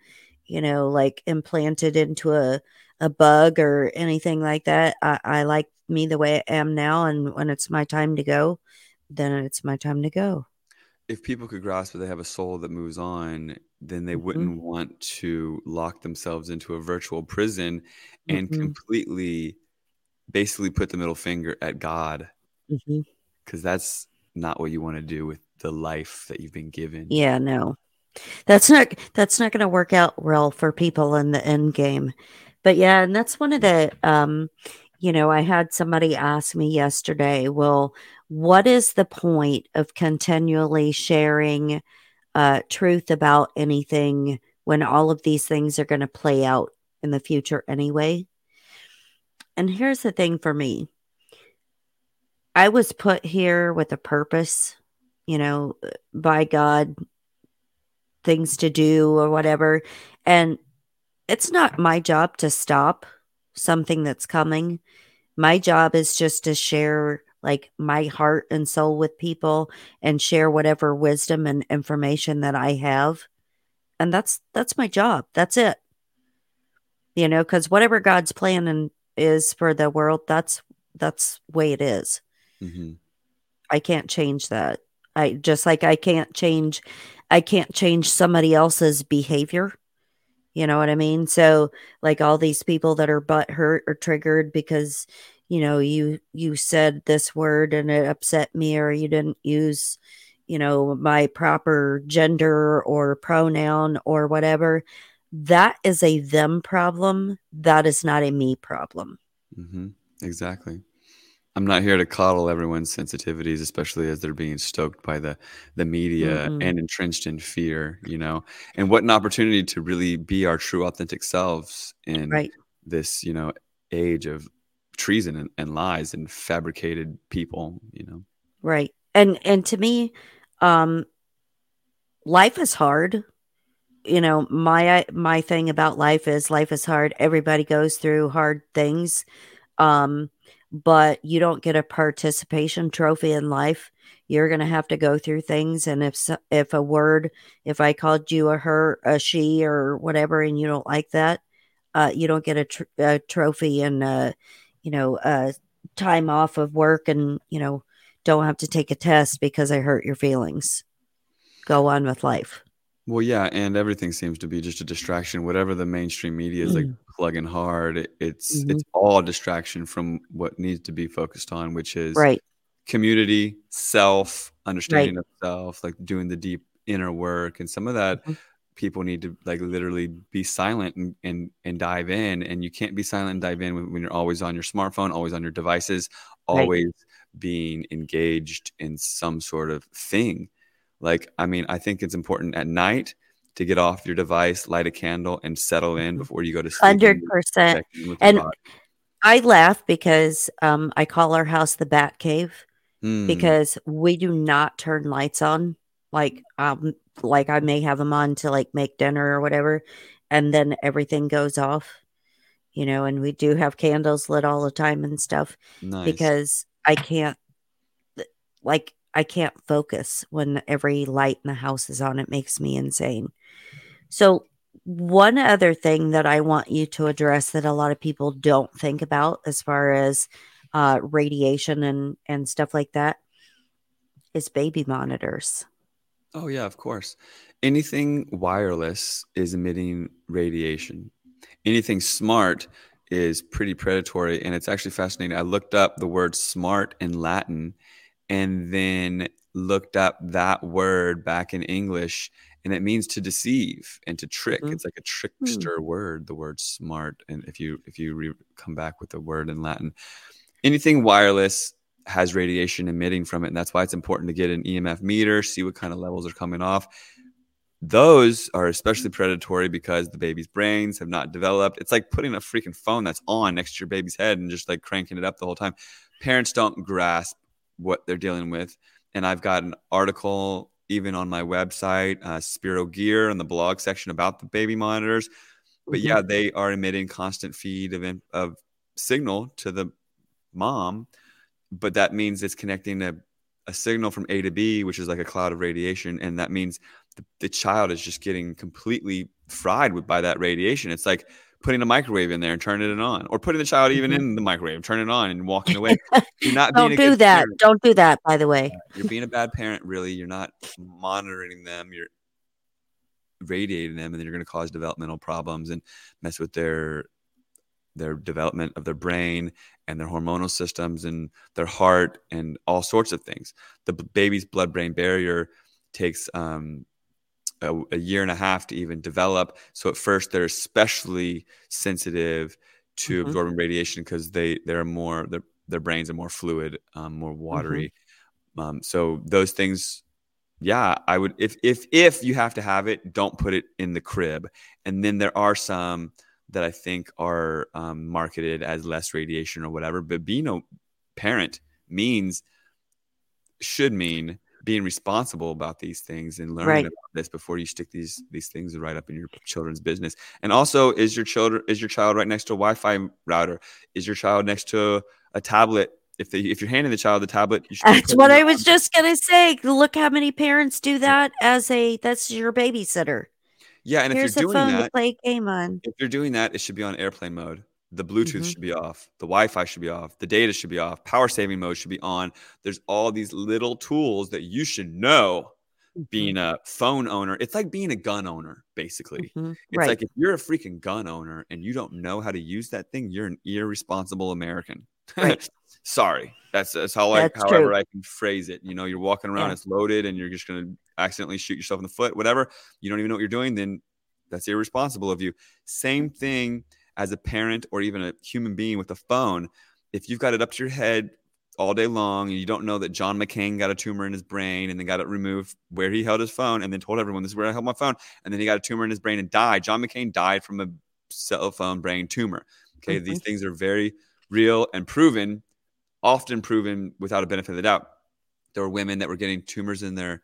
you know, like implanted into a, a bug or anything like that. I, I like me the way I am now. And when it's my time to go, then it's my time to go. If people could grasp that they have a soul that moves on, then they mm-hmm. wouldn't want to lock themselves into a virtual prison and mm-hmm. completely basically put the middle finger at God. Because mm-hmm. that's not what you want to do with the life that you've been given. Yeah, no. That's not that's not going to work out well for people in the end game. But yeah, and that's one of the um you know, I had somebody ask me yesterday, well, what is the point of continually sharing uh truth about anything when all of these things are going to play out in the future anyway? And here's the thing for me. I was put here with a purpose you know, by God, things to do or whatever. And it's not my job to stop something that's coming. My job is just to share like my heart and soul with people and share whatever wisdom and information that I have. And that's that's my job. That's it. You know, cuz whatever God's plan and is for the world, that's that's way it is. Mm-hmm. I can't change that. I just like I can't change I can't change somebody else's behavior. You know what I mean? So like all these people that are butt hurt or triggered because you know you you said this word and it upset me or you didn't use you know my proper gender or pronoun or whatever that is a them problem that is not a me problem mm-hmm. exactly I'm not here to coddle everyone's sensitivities, especially as they're being stoked by the the media mm-hmm. and entrenched in fear, you know. And what an opportunity to really be our true authentic selves in right. this, you know, age of treason and, and lies and fabricated people, you know. Right. And and to me, um life is hard. You know, my my thing about life is life is hard. Everybody goes through hard things. Um but you don't get a participation trophy in life. You're going to have to go through things. And if, if a word, if I called you a her, a she, or whatever, and you don't like that, uh, you don't get a, tr- a trophy and, uh, you know, uh, time off of work and, you know, don't have to take a test because I hurt your feelings. Go on with life. Well, yeah, and everything seems to be just a distraction. Whatever the mainstream media is like mm. Plugging hard, it's mm-hmm. it's all distraction from what needs to be focused on, which is right community, self, understanding right. of self, like doing the deep inner work, and some of that. Mm-hmm. people need to like literally be silent and, and and dive in and you can't be silent and dive in when, when you're always on your smartphone always on your devices always right. being engaged in some sort of thing like i mean i think it's important at night to get off your device light a candle and settle in mm-hmm. before you go to sleep 100% and i laugh because um, i call our house the bat cave mm. because we do not turn lights on like um like I may have them on to like make dinner or whatever, and then everything goes off, you know, and we do have candles lit all the time and stuff nice. because I can't, like, I can't focus when every light in the house is on. It makes me insane. So, one other thing that I want you to address that a lot of people don't think about as far as uh, radiation and, and stuff like that is baby monitors. Oh, yeah, of course. Anything wireless is emitting radiation. Anything smart is pretty predatory. And it's actually fascinating. I looked up the word smart in Latin and then looked up that word back in English and it means to deceive and to trick mm-hmm. it's like a trickster mm-hmm. word the word smart and if you if you re- come back with the word in latin anything wireless has radiation emitting from it. And that's why it's important to get an EMF meter, see what kind of levels are coming off. Those are especially predatory because the baby's brains have not developed. It's like putting a freaking phone that's on next to your baby's head and just like cranking it up the whole time. Parents don't grasp what they're dealing with. And I've got an article even on my website, uh, Spero Gear, in the blog section about the baby monitors. But mm-hmm. yeah, they are emitting constant feed of, of signal to the mom but that means it's connecting a, a signal from A to B, which is like a cloud of radiation. And that means the, the child is just getting completely fried with, by that radiation. It's like putting a microwave in there and turning it on, or putting the child even mm-hmm. in the microwave, turning it on and walking away. You're not Don't do that. Parent. Don't do that, by the way. You're being a bad parent, really. You're not monitoring them. You're radiating them, and then you're going to cause developmental problems and mess with their their development of their brain and their hormonal systems and their heart and all sorts of things. The baby's blood brain barrier takes um, a, a, year and a half to even develop. So at first, they're especially sensitive to mm-hmm. absorbing radiation because they they're more their their brains are more fluid, um, more watery. Mm-hmm. Um, so those things yeah i would if if if you have to have it don't put it in the crib and then there are some that I think are um, marketed as less radiation or whatever. But being a parent means should mean being responsible about these things and learning right. about this before you stick these these things right up in your children's business. And also, is your children is your child right next to a Wi-Fi router? Is your child next to a, a tablet? If they, if you're handing the child the tablet, that's what I was just gonna say. Look how many parents do that as a that's your babysitter. Yeah, and Here's if you're doing that, play game on. If you're doing that, it should be on airplane mode. The Bluetooth mm-hmm. should be off. The Wi-Fi should be off. The data should be off. Power saving mode should be on. There's all these little tools that you should know. Mm-hmm. Being a phone owner, it's like being a gun owner, basically. Mm-hmm. It's right. like if you're a freaking gun owner and you don't know how to use that thing, you're an irresponsible American. Right. Sorry, that's that's how I, however true. I can phrase it. You know, you're walking around, yeah. it's loaded, and you're just gonna accidentally shoot yourself in the foot, whatever. You don't even know what you're doing, then that's irresponsible of you. Same thing as a parent or even a human being with a phone. If you've got it up to your head all day long and you don't know that John McCain got a tumor in his brain and then got it removed where he held his phone and then told everyone this is where I held my phone and then he got a tumor in his brain and died. John McCain died from a cell phone brain tumor. Okay, mm-hmm. these things are very real and proven often proven without a benefit of the doubt. There were women that were getting tumors in their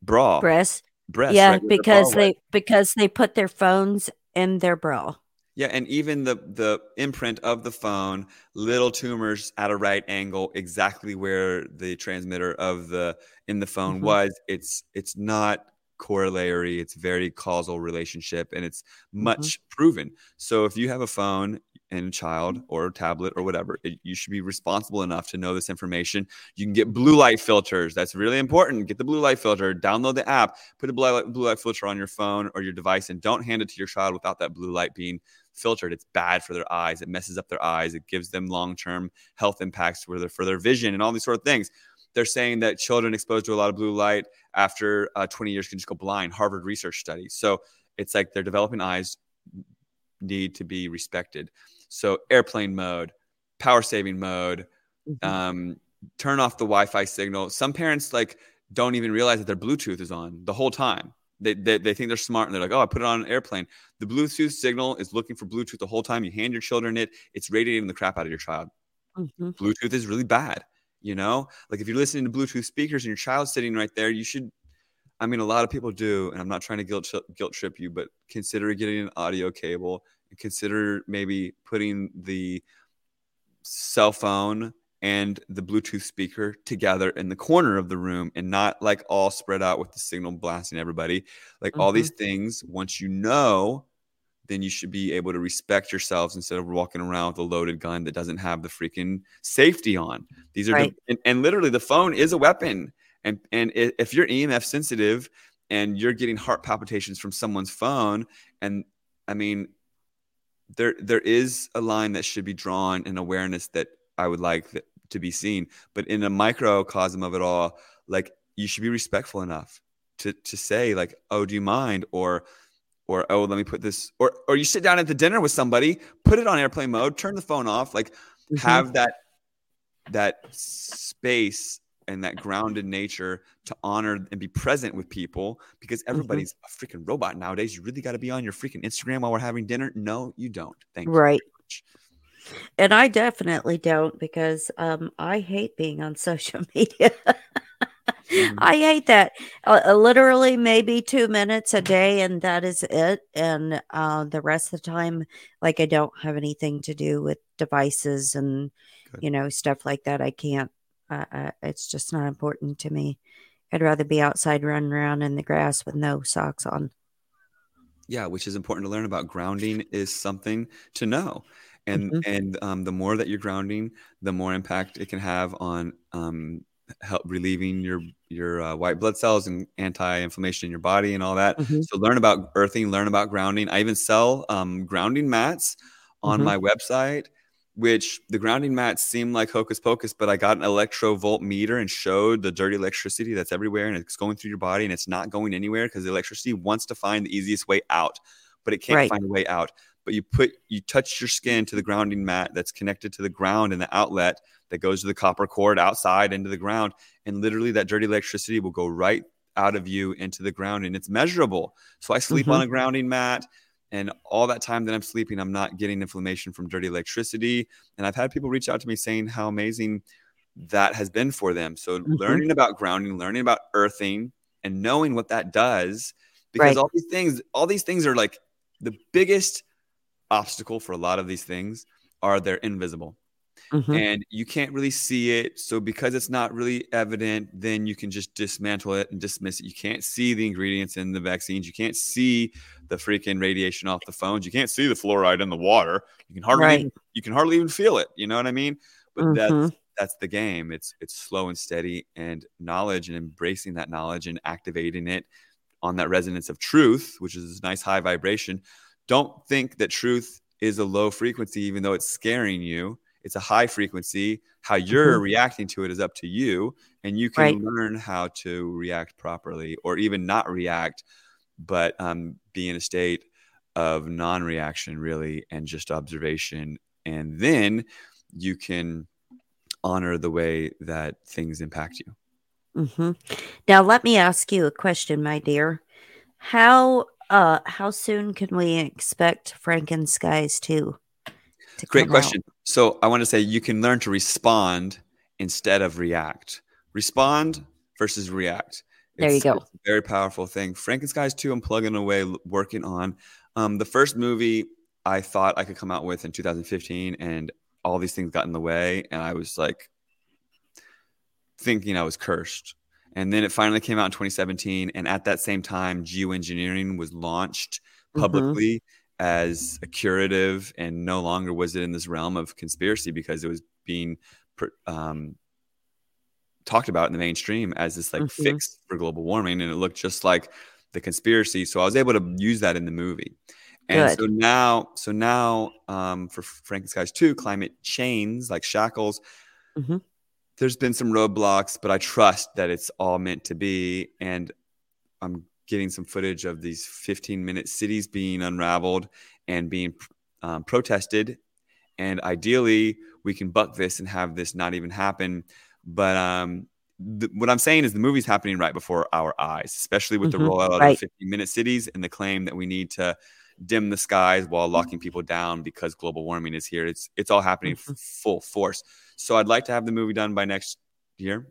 bra, breast, breast. Yeah, right, because they because they put their phones in their bra. Yeah, and even the the imprint of the phone, little tumors at a right angle, exactly where the transmitter of the in the phone mm-hmm. was. It's it's not corollary. It's very causal relationship, and it's much mm-hmm. proven. So if you have a phone, and child or a tablet or whatever. It, you should be responsible enough to know this information. You can get blue light filters. That's really important. Get the blue light filter, download the app, put a blue light, blue light filter on your phone or your device, and don't hand it to your child without that blue light being filtered. It's bad for their eyes. It messes up their eyes. It gives them long term health impacts for their, for their vision and all these sort of things. they're saying that children exposed to a lot of blue light after uh, 20 years can just go blind. Harvard research study. So it's like their developing eyes need to be respected. So airplane mode, power saving mode, mm-hmm. um, turn off the Wi-Fi signal. Some parents like don't even realize that their Bluetooth is on the whole time. They, they, they think they're smart and they're like, oh, I put it on an airplane. The Bluetooth signal is looking for Bluetooth the whole time. You hand your children it, it's radiating the crap out of your child. Mm-hmm. Bluetooth is really bad. You know, like if you're listening to Bluetooth speakers and your child's sitting right there, you should. I mean, a lot of people do, and I'm not trying to guilt guilt trip you, but consider getting an audio cable and consider maybe putting the cell phone and the Bluetooth speaker together in the corner of the room and not like all spread out with the signal blasting everybody. Like mm-hmm. all these mm-hmm. things, once you know, then you should be able to respect yourselves instead of walking around with a loaded gun that doesn't have the freaking safety on. These are right. the, and, and literally the phone is a weapon. And and if you're EMF sensitive and you're getting heart palpitations from someone's phone, and I mean, there there is a line that should be drawn in awareness that I would like that to be seen. But in a microcosm of it all, like you should be respectful enough to to say like, "Oh, do you mind?" or or oh, let me put this or or you sit down at the dinner with somebody, put it on airplane mode, turn the phone off, like mm-hmm. have that that space and that grounded nature to honor and be present with people because mm-hmm. everybody's mm-hmm. a freaking robot nowadays. You really got to be on your freaking Instagram while we're having dinner. No, you don't. Thank you. Right. And I definitely don't because um, I hate being on social media. mm-hmm. I hate that. Uh, uh, literally, maybe two minutes a day, and that is it. And uh, the rest of the time, like I don't have anything to do with devices and Good. you know stuff like that. I can't. Uh, uh, it's just not important to me. I'd rather be outside running around in the grass with no socks on. Yeah, which is important to learn about. Grounding is something to know and mm-hmm. and um, the more that you're grounding the more impact it can have on um, help relieving your your uh, white blood cells and anti-inflammation in your body and all that mm-hmm. so learn about earthing learn about grounding i even sell um, grounding mats on mm-hmm. my website which the grounding mats seem like hocus pocus but i got an electrovolt meter and showed the dirty electricity that's everywhere and it's going through your body and it's not going anywhere because the electricity wants to find the easiest way out but it can't right. find a way out but you put you touch your skin to the grounding mat that's connected to the ground and the outlet that goes to the copper cord outside into the ground and literally that dirty electricity will go right out of you into the ground and it's measurable so i sleep mm-hmm. on a grounding mat and all that time that i'm sleeping i'm not getting inflammation from dirty electricity and i've had people reach out to me saying how amazing that has been for them so mm-hmm. learning about grounding learning about earthing and knowing what that does because right. all these things all these things are like the biggest obstacle for a lot of these things are they're invisible. Mm-hmm. And you can't really see it. So, because it's not really evident, then you can just dismantle it and dismiss it. You can't see the ingredients in the vaccines. You can't see the freaking radiation off the phones. You can't see the fluoride in the water. You can hardly right. even, you can hardly even feel it. You know what I mean? But mm-hmm. that's that's the game. It's it's slow and steady, and knowledge and embracing that knowledge and activating it on that resonance of truth, which is this nice high vibration, don't think that truth is a low frequency, even though it's scaring you. It's a high frequency. How you're mm-hmm. reacting to it is up to you. And you can right. learn how to react properly or even not react, but um, be in a state of non reaction, really, and just observation. And then you can honor the way that things impact you. Mm-hmm. Now, let me ask you a question, my dear. How uh, how soon can we expect Frankenskies 2? To Great question. Out? So I want to say you can learn to respond instead of react. Respond versus react. There you go. very powerful thing. Frankenskies 2, I'm plugging away, working on. Um, the first movie I thought I could come out with in 2015, and all these things got in the way. And I was like thinking I was cursed. And then it finally came out in 2017. And at that same time, geoengineering was launched mm-hmm. publicly mm-hmm. as a curative, and no longer was it in this realm of conspiracy because it was being um, talked about in the mainstream as this like mm-hmm. fix for global warming. And it looked just like the conspiracy. So I was able to use that in the movie. And Good. so now, so now um, for Frankenskies 2, climate chains like shackles. Mm-hmm there's been some roadblocks, but I trust that it's all meant to be. And I'm getting some footage of these 15 minute cities being unraveled and being um, protested. And ideally, we can buck this and have this not even happen. But um, the, what I'm saying is the movie's happening right before our eyes, especially with mm-hmm, the rollout right. of 15 minute cities and the claim that we need to dim the skies while locking people down because global warming is here. It's it's all happening mm-hmm. full force. So I'd like to have the movie done by next year.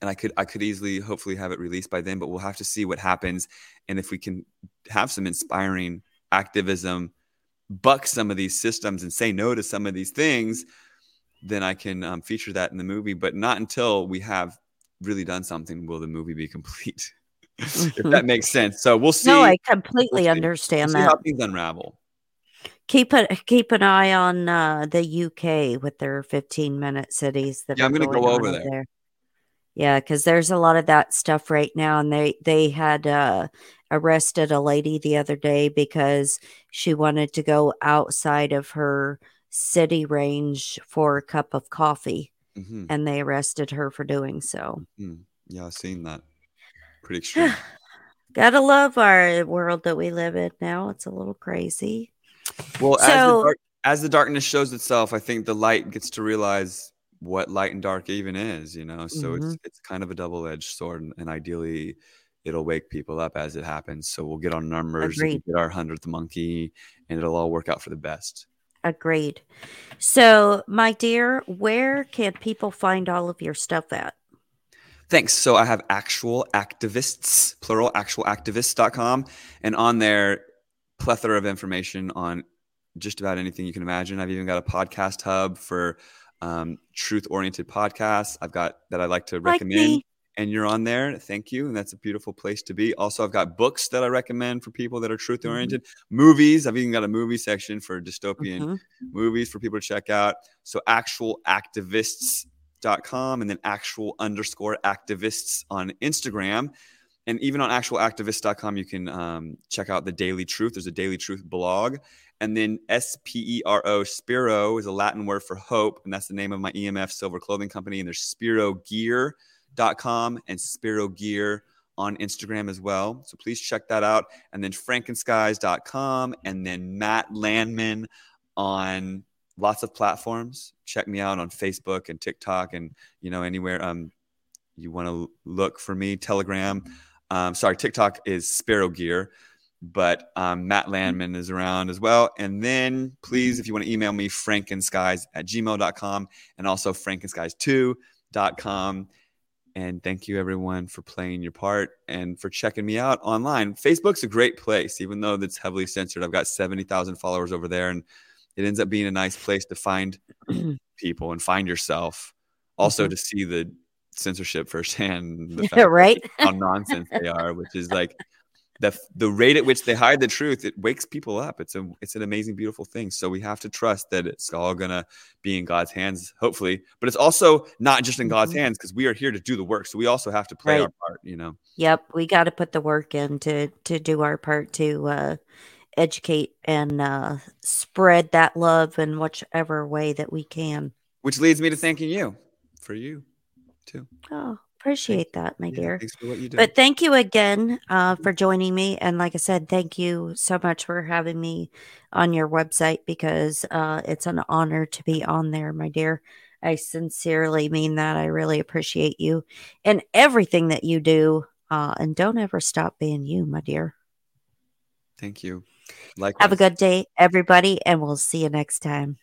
And I could I could easily hopefully have it released by then, but we'll have to see what happens and if we can have some inspiring activism, buck some of these systems and say no to some of these things, then I can um, feature that in the movie. But not until we have really done something will the movie be complete. if that makes sense. So we'll see. No, I completely we'll understand we'll that. how things unravel. Keep a keep an eye on uh, the UK with their 15 minute cities. That yeah, I'm going to go over there. there. Yeah, because there's a lot of that stuff right now, and they they had uh, arrested a lady the other day because she wanted to go outside of her city range for a cup of coffee, mm-hmm. and they arrested her for doing so. Mm-hmm. Yeah, I've seen that. Pretty extreme. Gotta love our world that we live in now. It's a little crazy. Well, so, as, the dark, as the darkness shows itself, I think the light gets to realize what light and dark even is, you know. So mm-hmm. it's it's kind of a double edged sword, and, and, ideally, it'll wake people up as it happens. So we'll get our numbers, get our hundredth monkey, and it'll all work out for the best. Agreed. So, my dear, where can people find all of your stuff at? Thanks. So I have actual activists, plural, actualactivists.com. And on there, plethora of information on just about anything you can imagine. I've even got a podcast hub for um, truth oriented podcasts. I've got that I like to like recommend. Me. And you're on there. Thank you. And that's a beautiful place to be. Also, I've got books that I recommend for people that are truth oriented. Mm-hmm. Movies. I've even got a movie section for dystopian mm-hmm. movies for people to check out. So, actual activists com and then actual underscore activists on Instagram. And even on actualactivist.com, you can um, check out the Daily Truth. There's a Daily Truth blog. And then S P E R O, Spero is a Latin word for hope. And that's the name of my EMF silver clothing company. And there's sperogear.com and Spero Gear on Instagram as well. So please check that out. And then frankenskies.com and then Matt Landman on lots of platforms. Check me out on Facebook and TikTok and you know anywhere um you want to look for me. Telegram, um, sorry, TikTok is Spero Gear, but um, Matt Landman is around as well. And then please, if you want to email me, frankenskies at gmail.com and also frankenskies2.com. And thank you everyone for playing your part and for checking me out online. Facebook's a great place, even though it's heavily censored. I've got 70,000 followers over there and it ends up being a nice place to find people and find yourself. Also mm-hmm. to see the censorship firsthand, right? how nonsense they are, which is like the the rate at which they hide the truth. It wakes people up. It's a it's an amazing, beautiful thing. So we have to trust that it's all gonna be in God's hands, hopefully. But it's also not just in God's mm-hmm. hands because we are here to do the work. So we also have to play right. our part. You know. Yep, we got to put the work in to to do our part to. uh educate and uh, spread that love in whichever way that we can. Which leads me to thanking you for you too. Oh, appreciate that, my yeah, dear. Thanks for what you do. But thank you again uh, for joining me. And like I said, thank you so much for having me on your website because uh, it's an honor to be on there, my dear. I sincerely mean that. I really appreciate you and everything that you do. Uh, and don't ever stop being you, my dear. Thank you. Likewise. Have a good day, everybody, and we'll see you next time.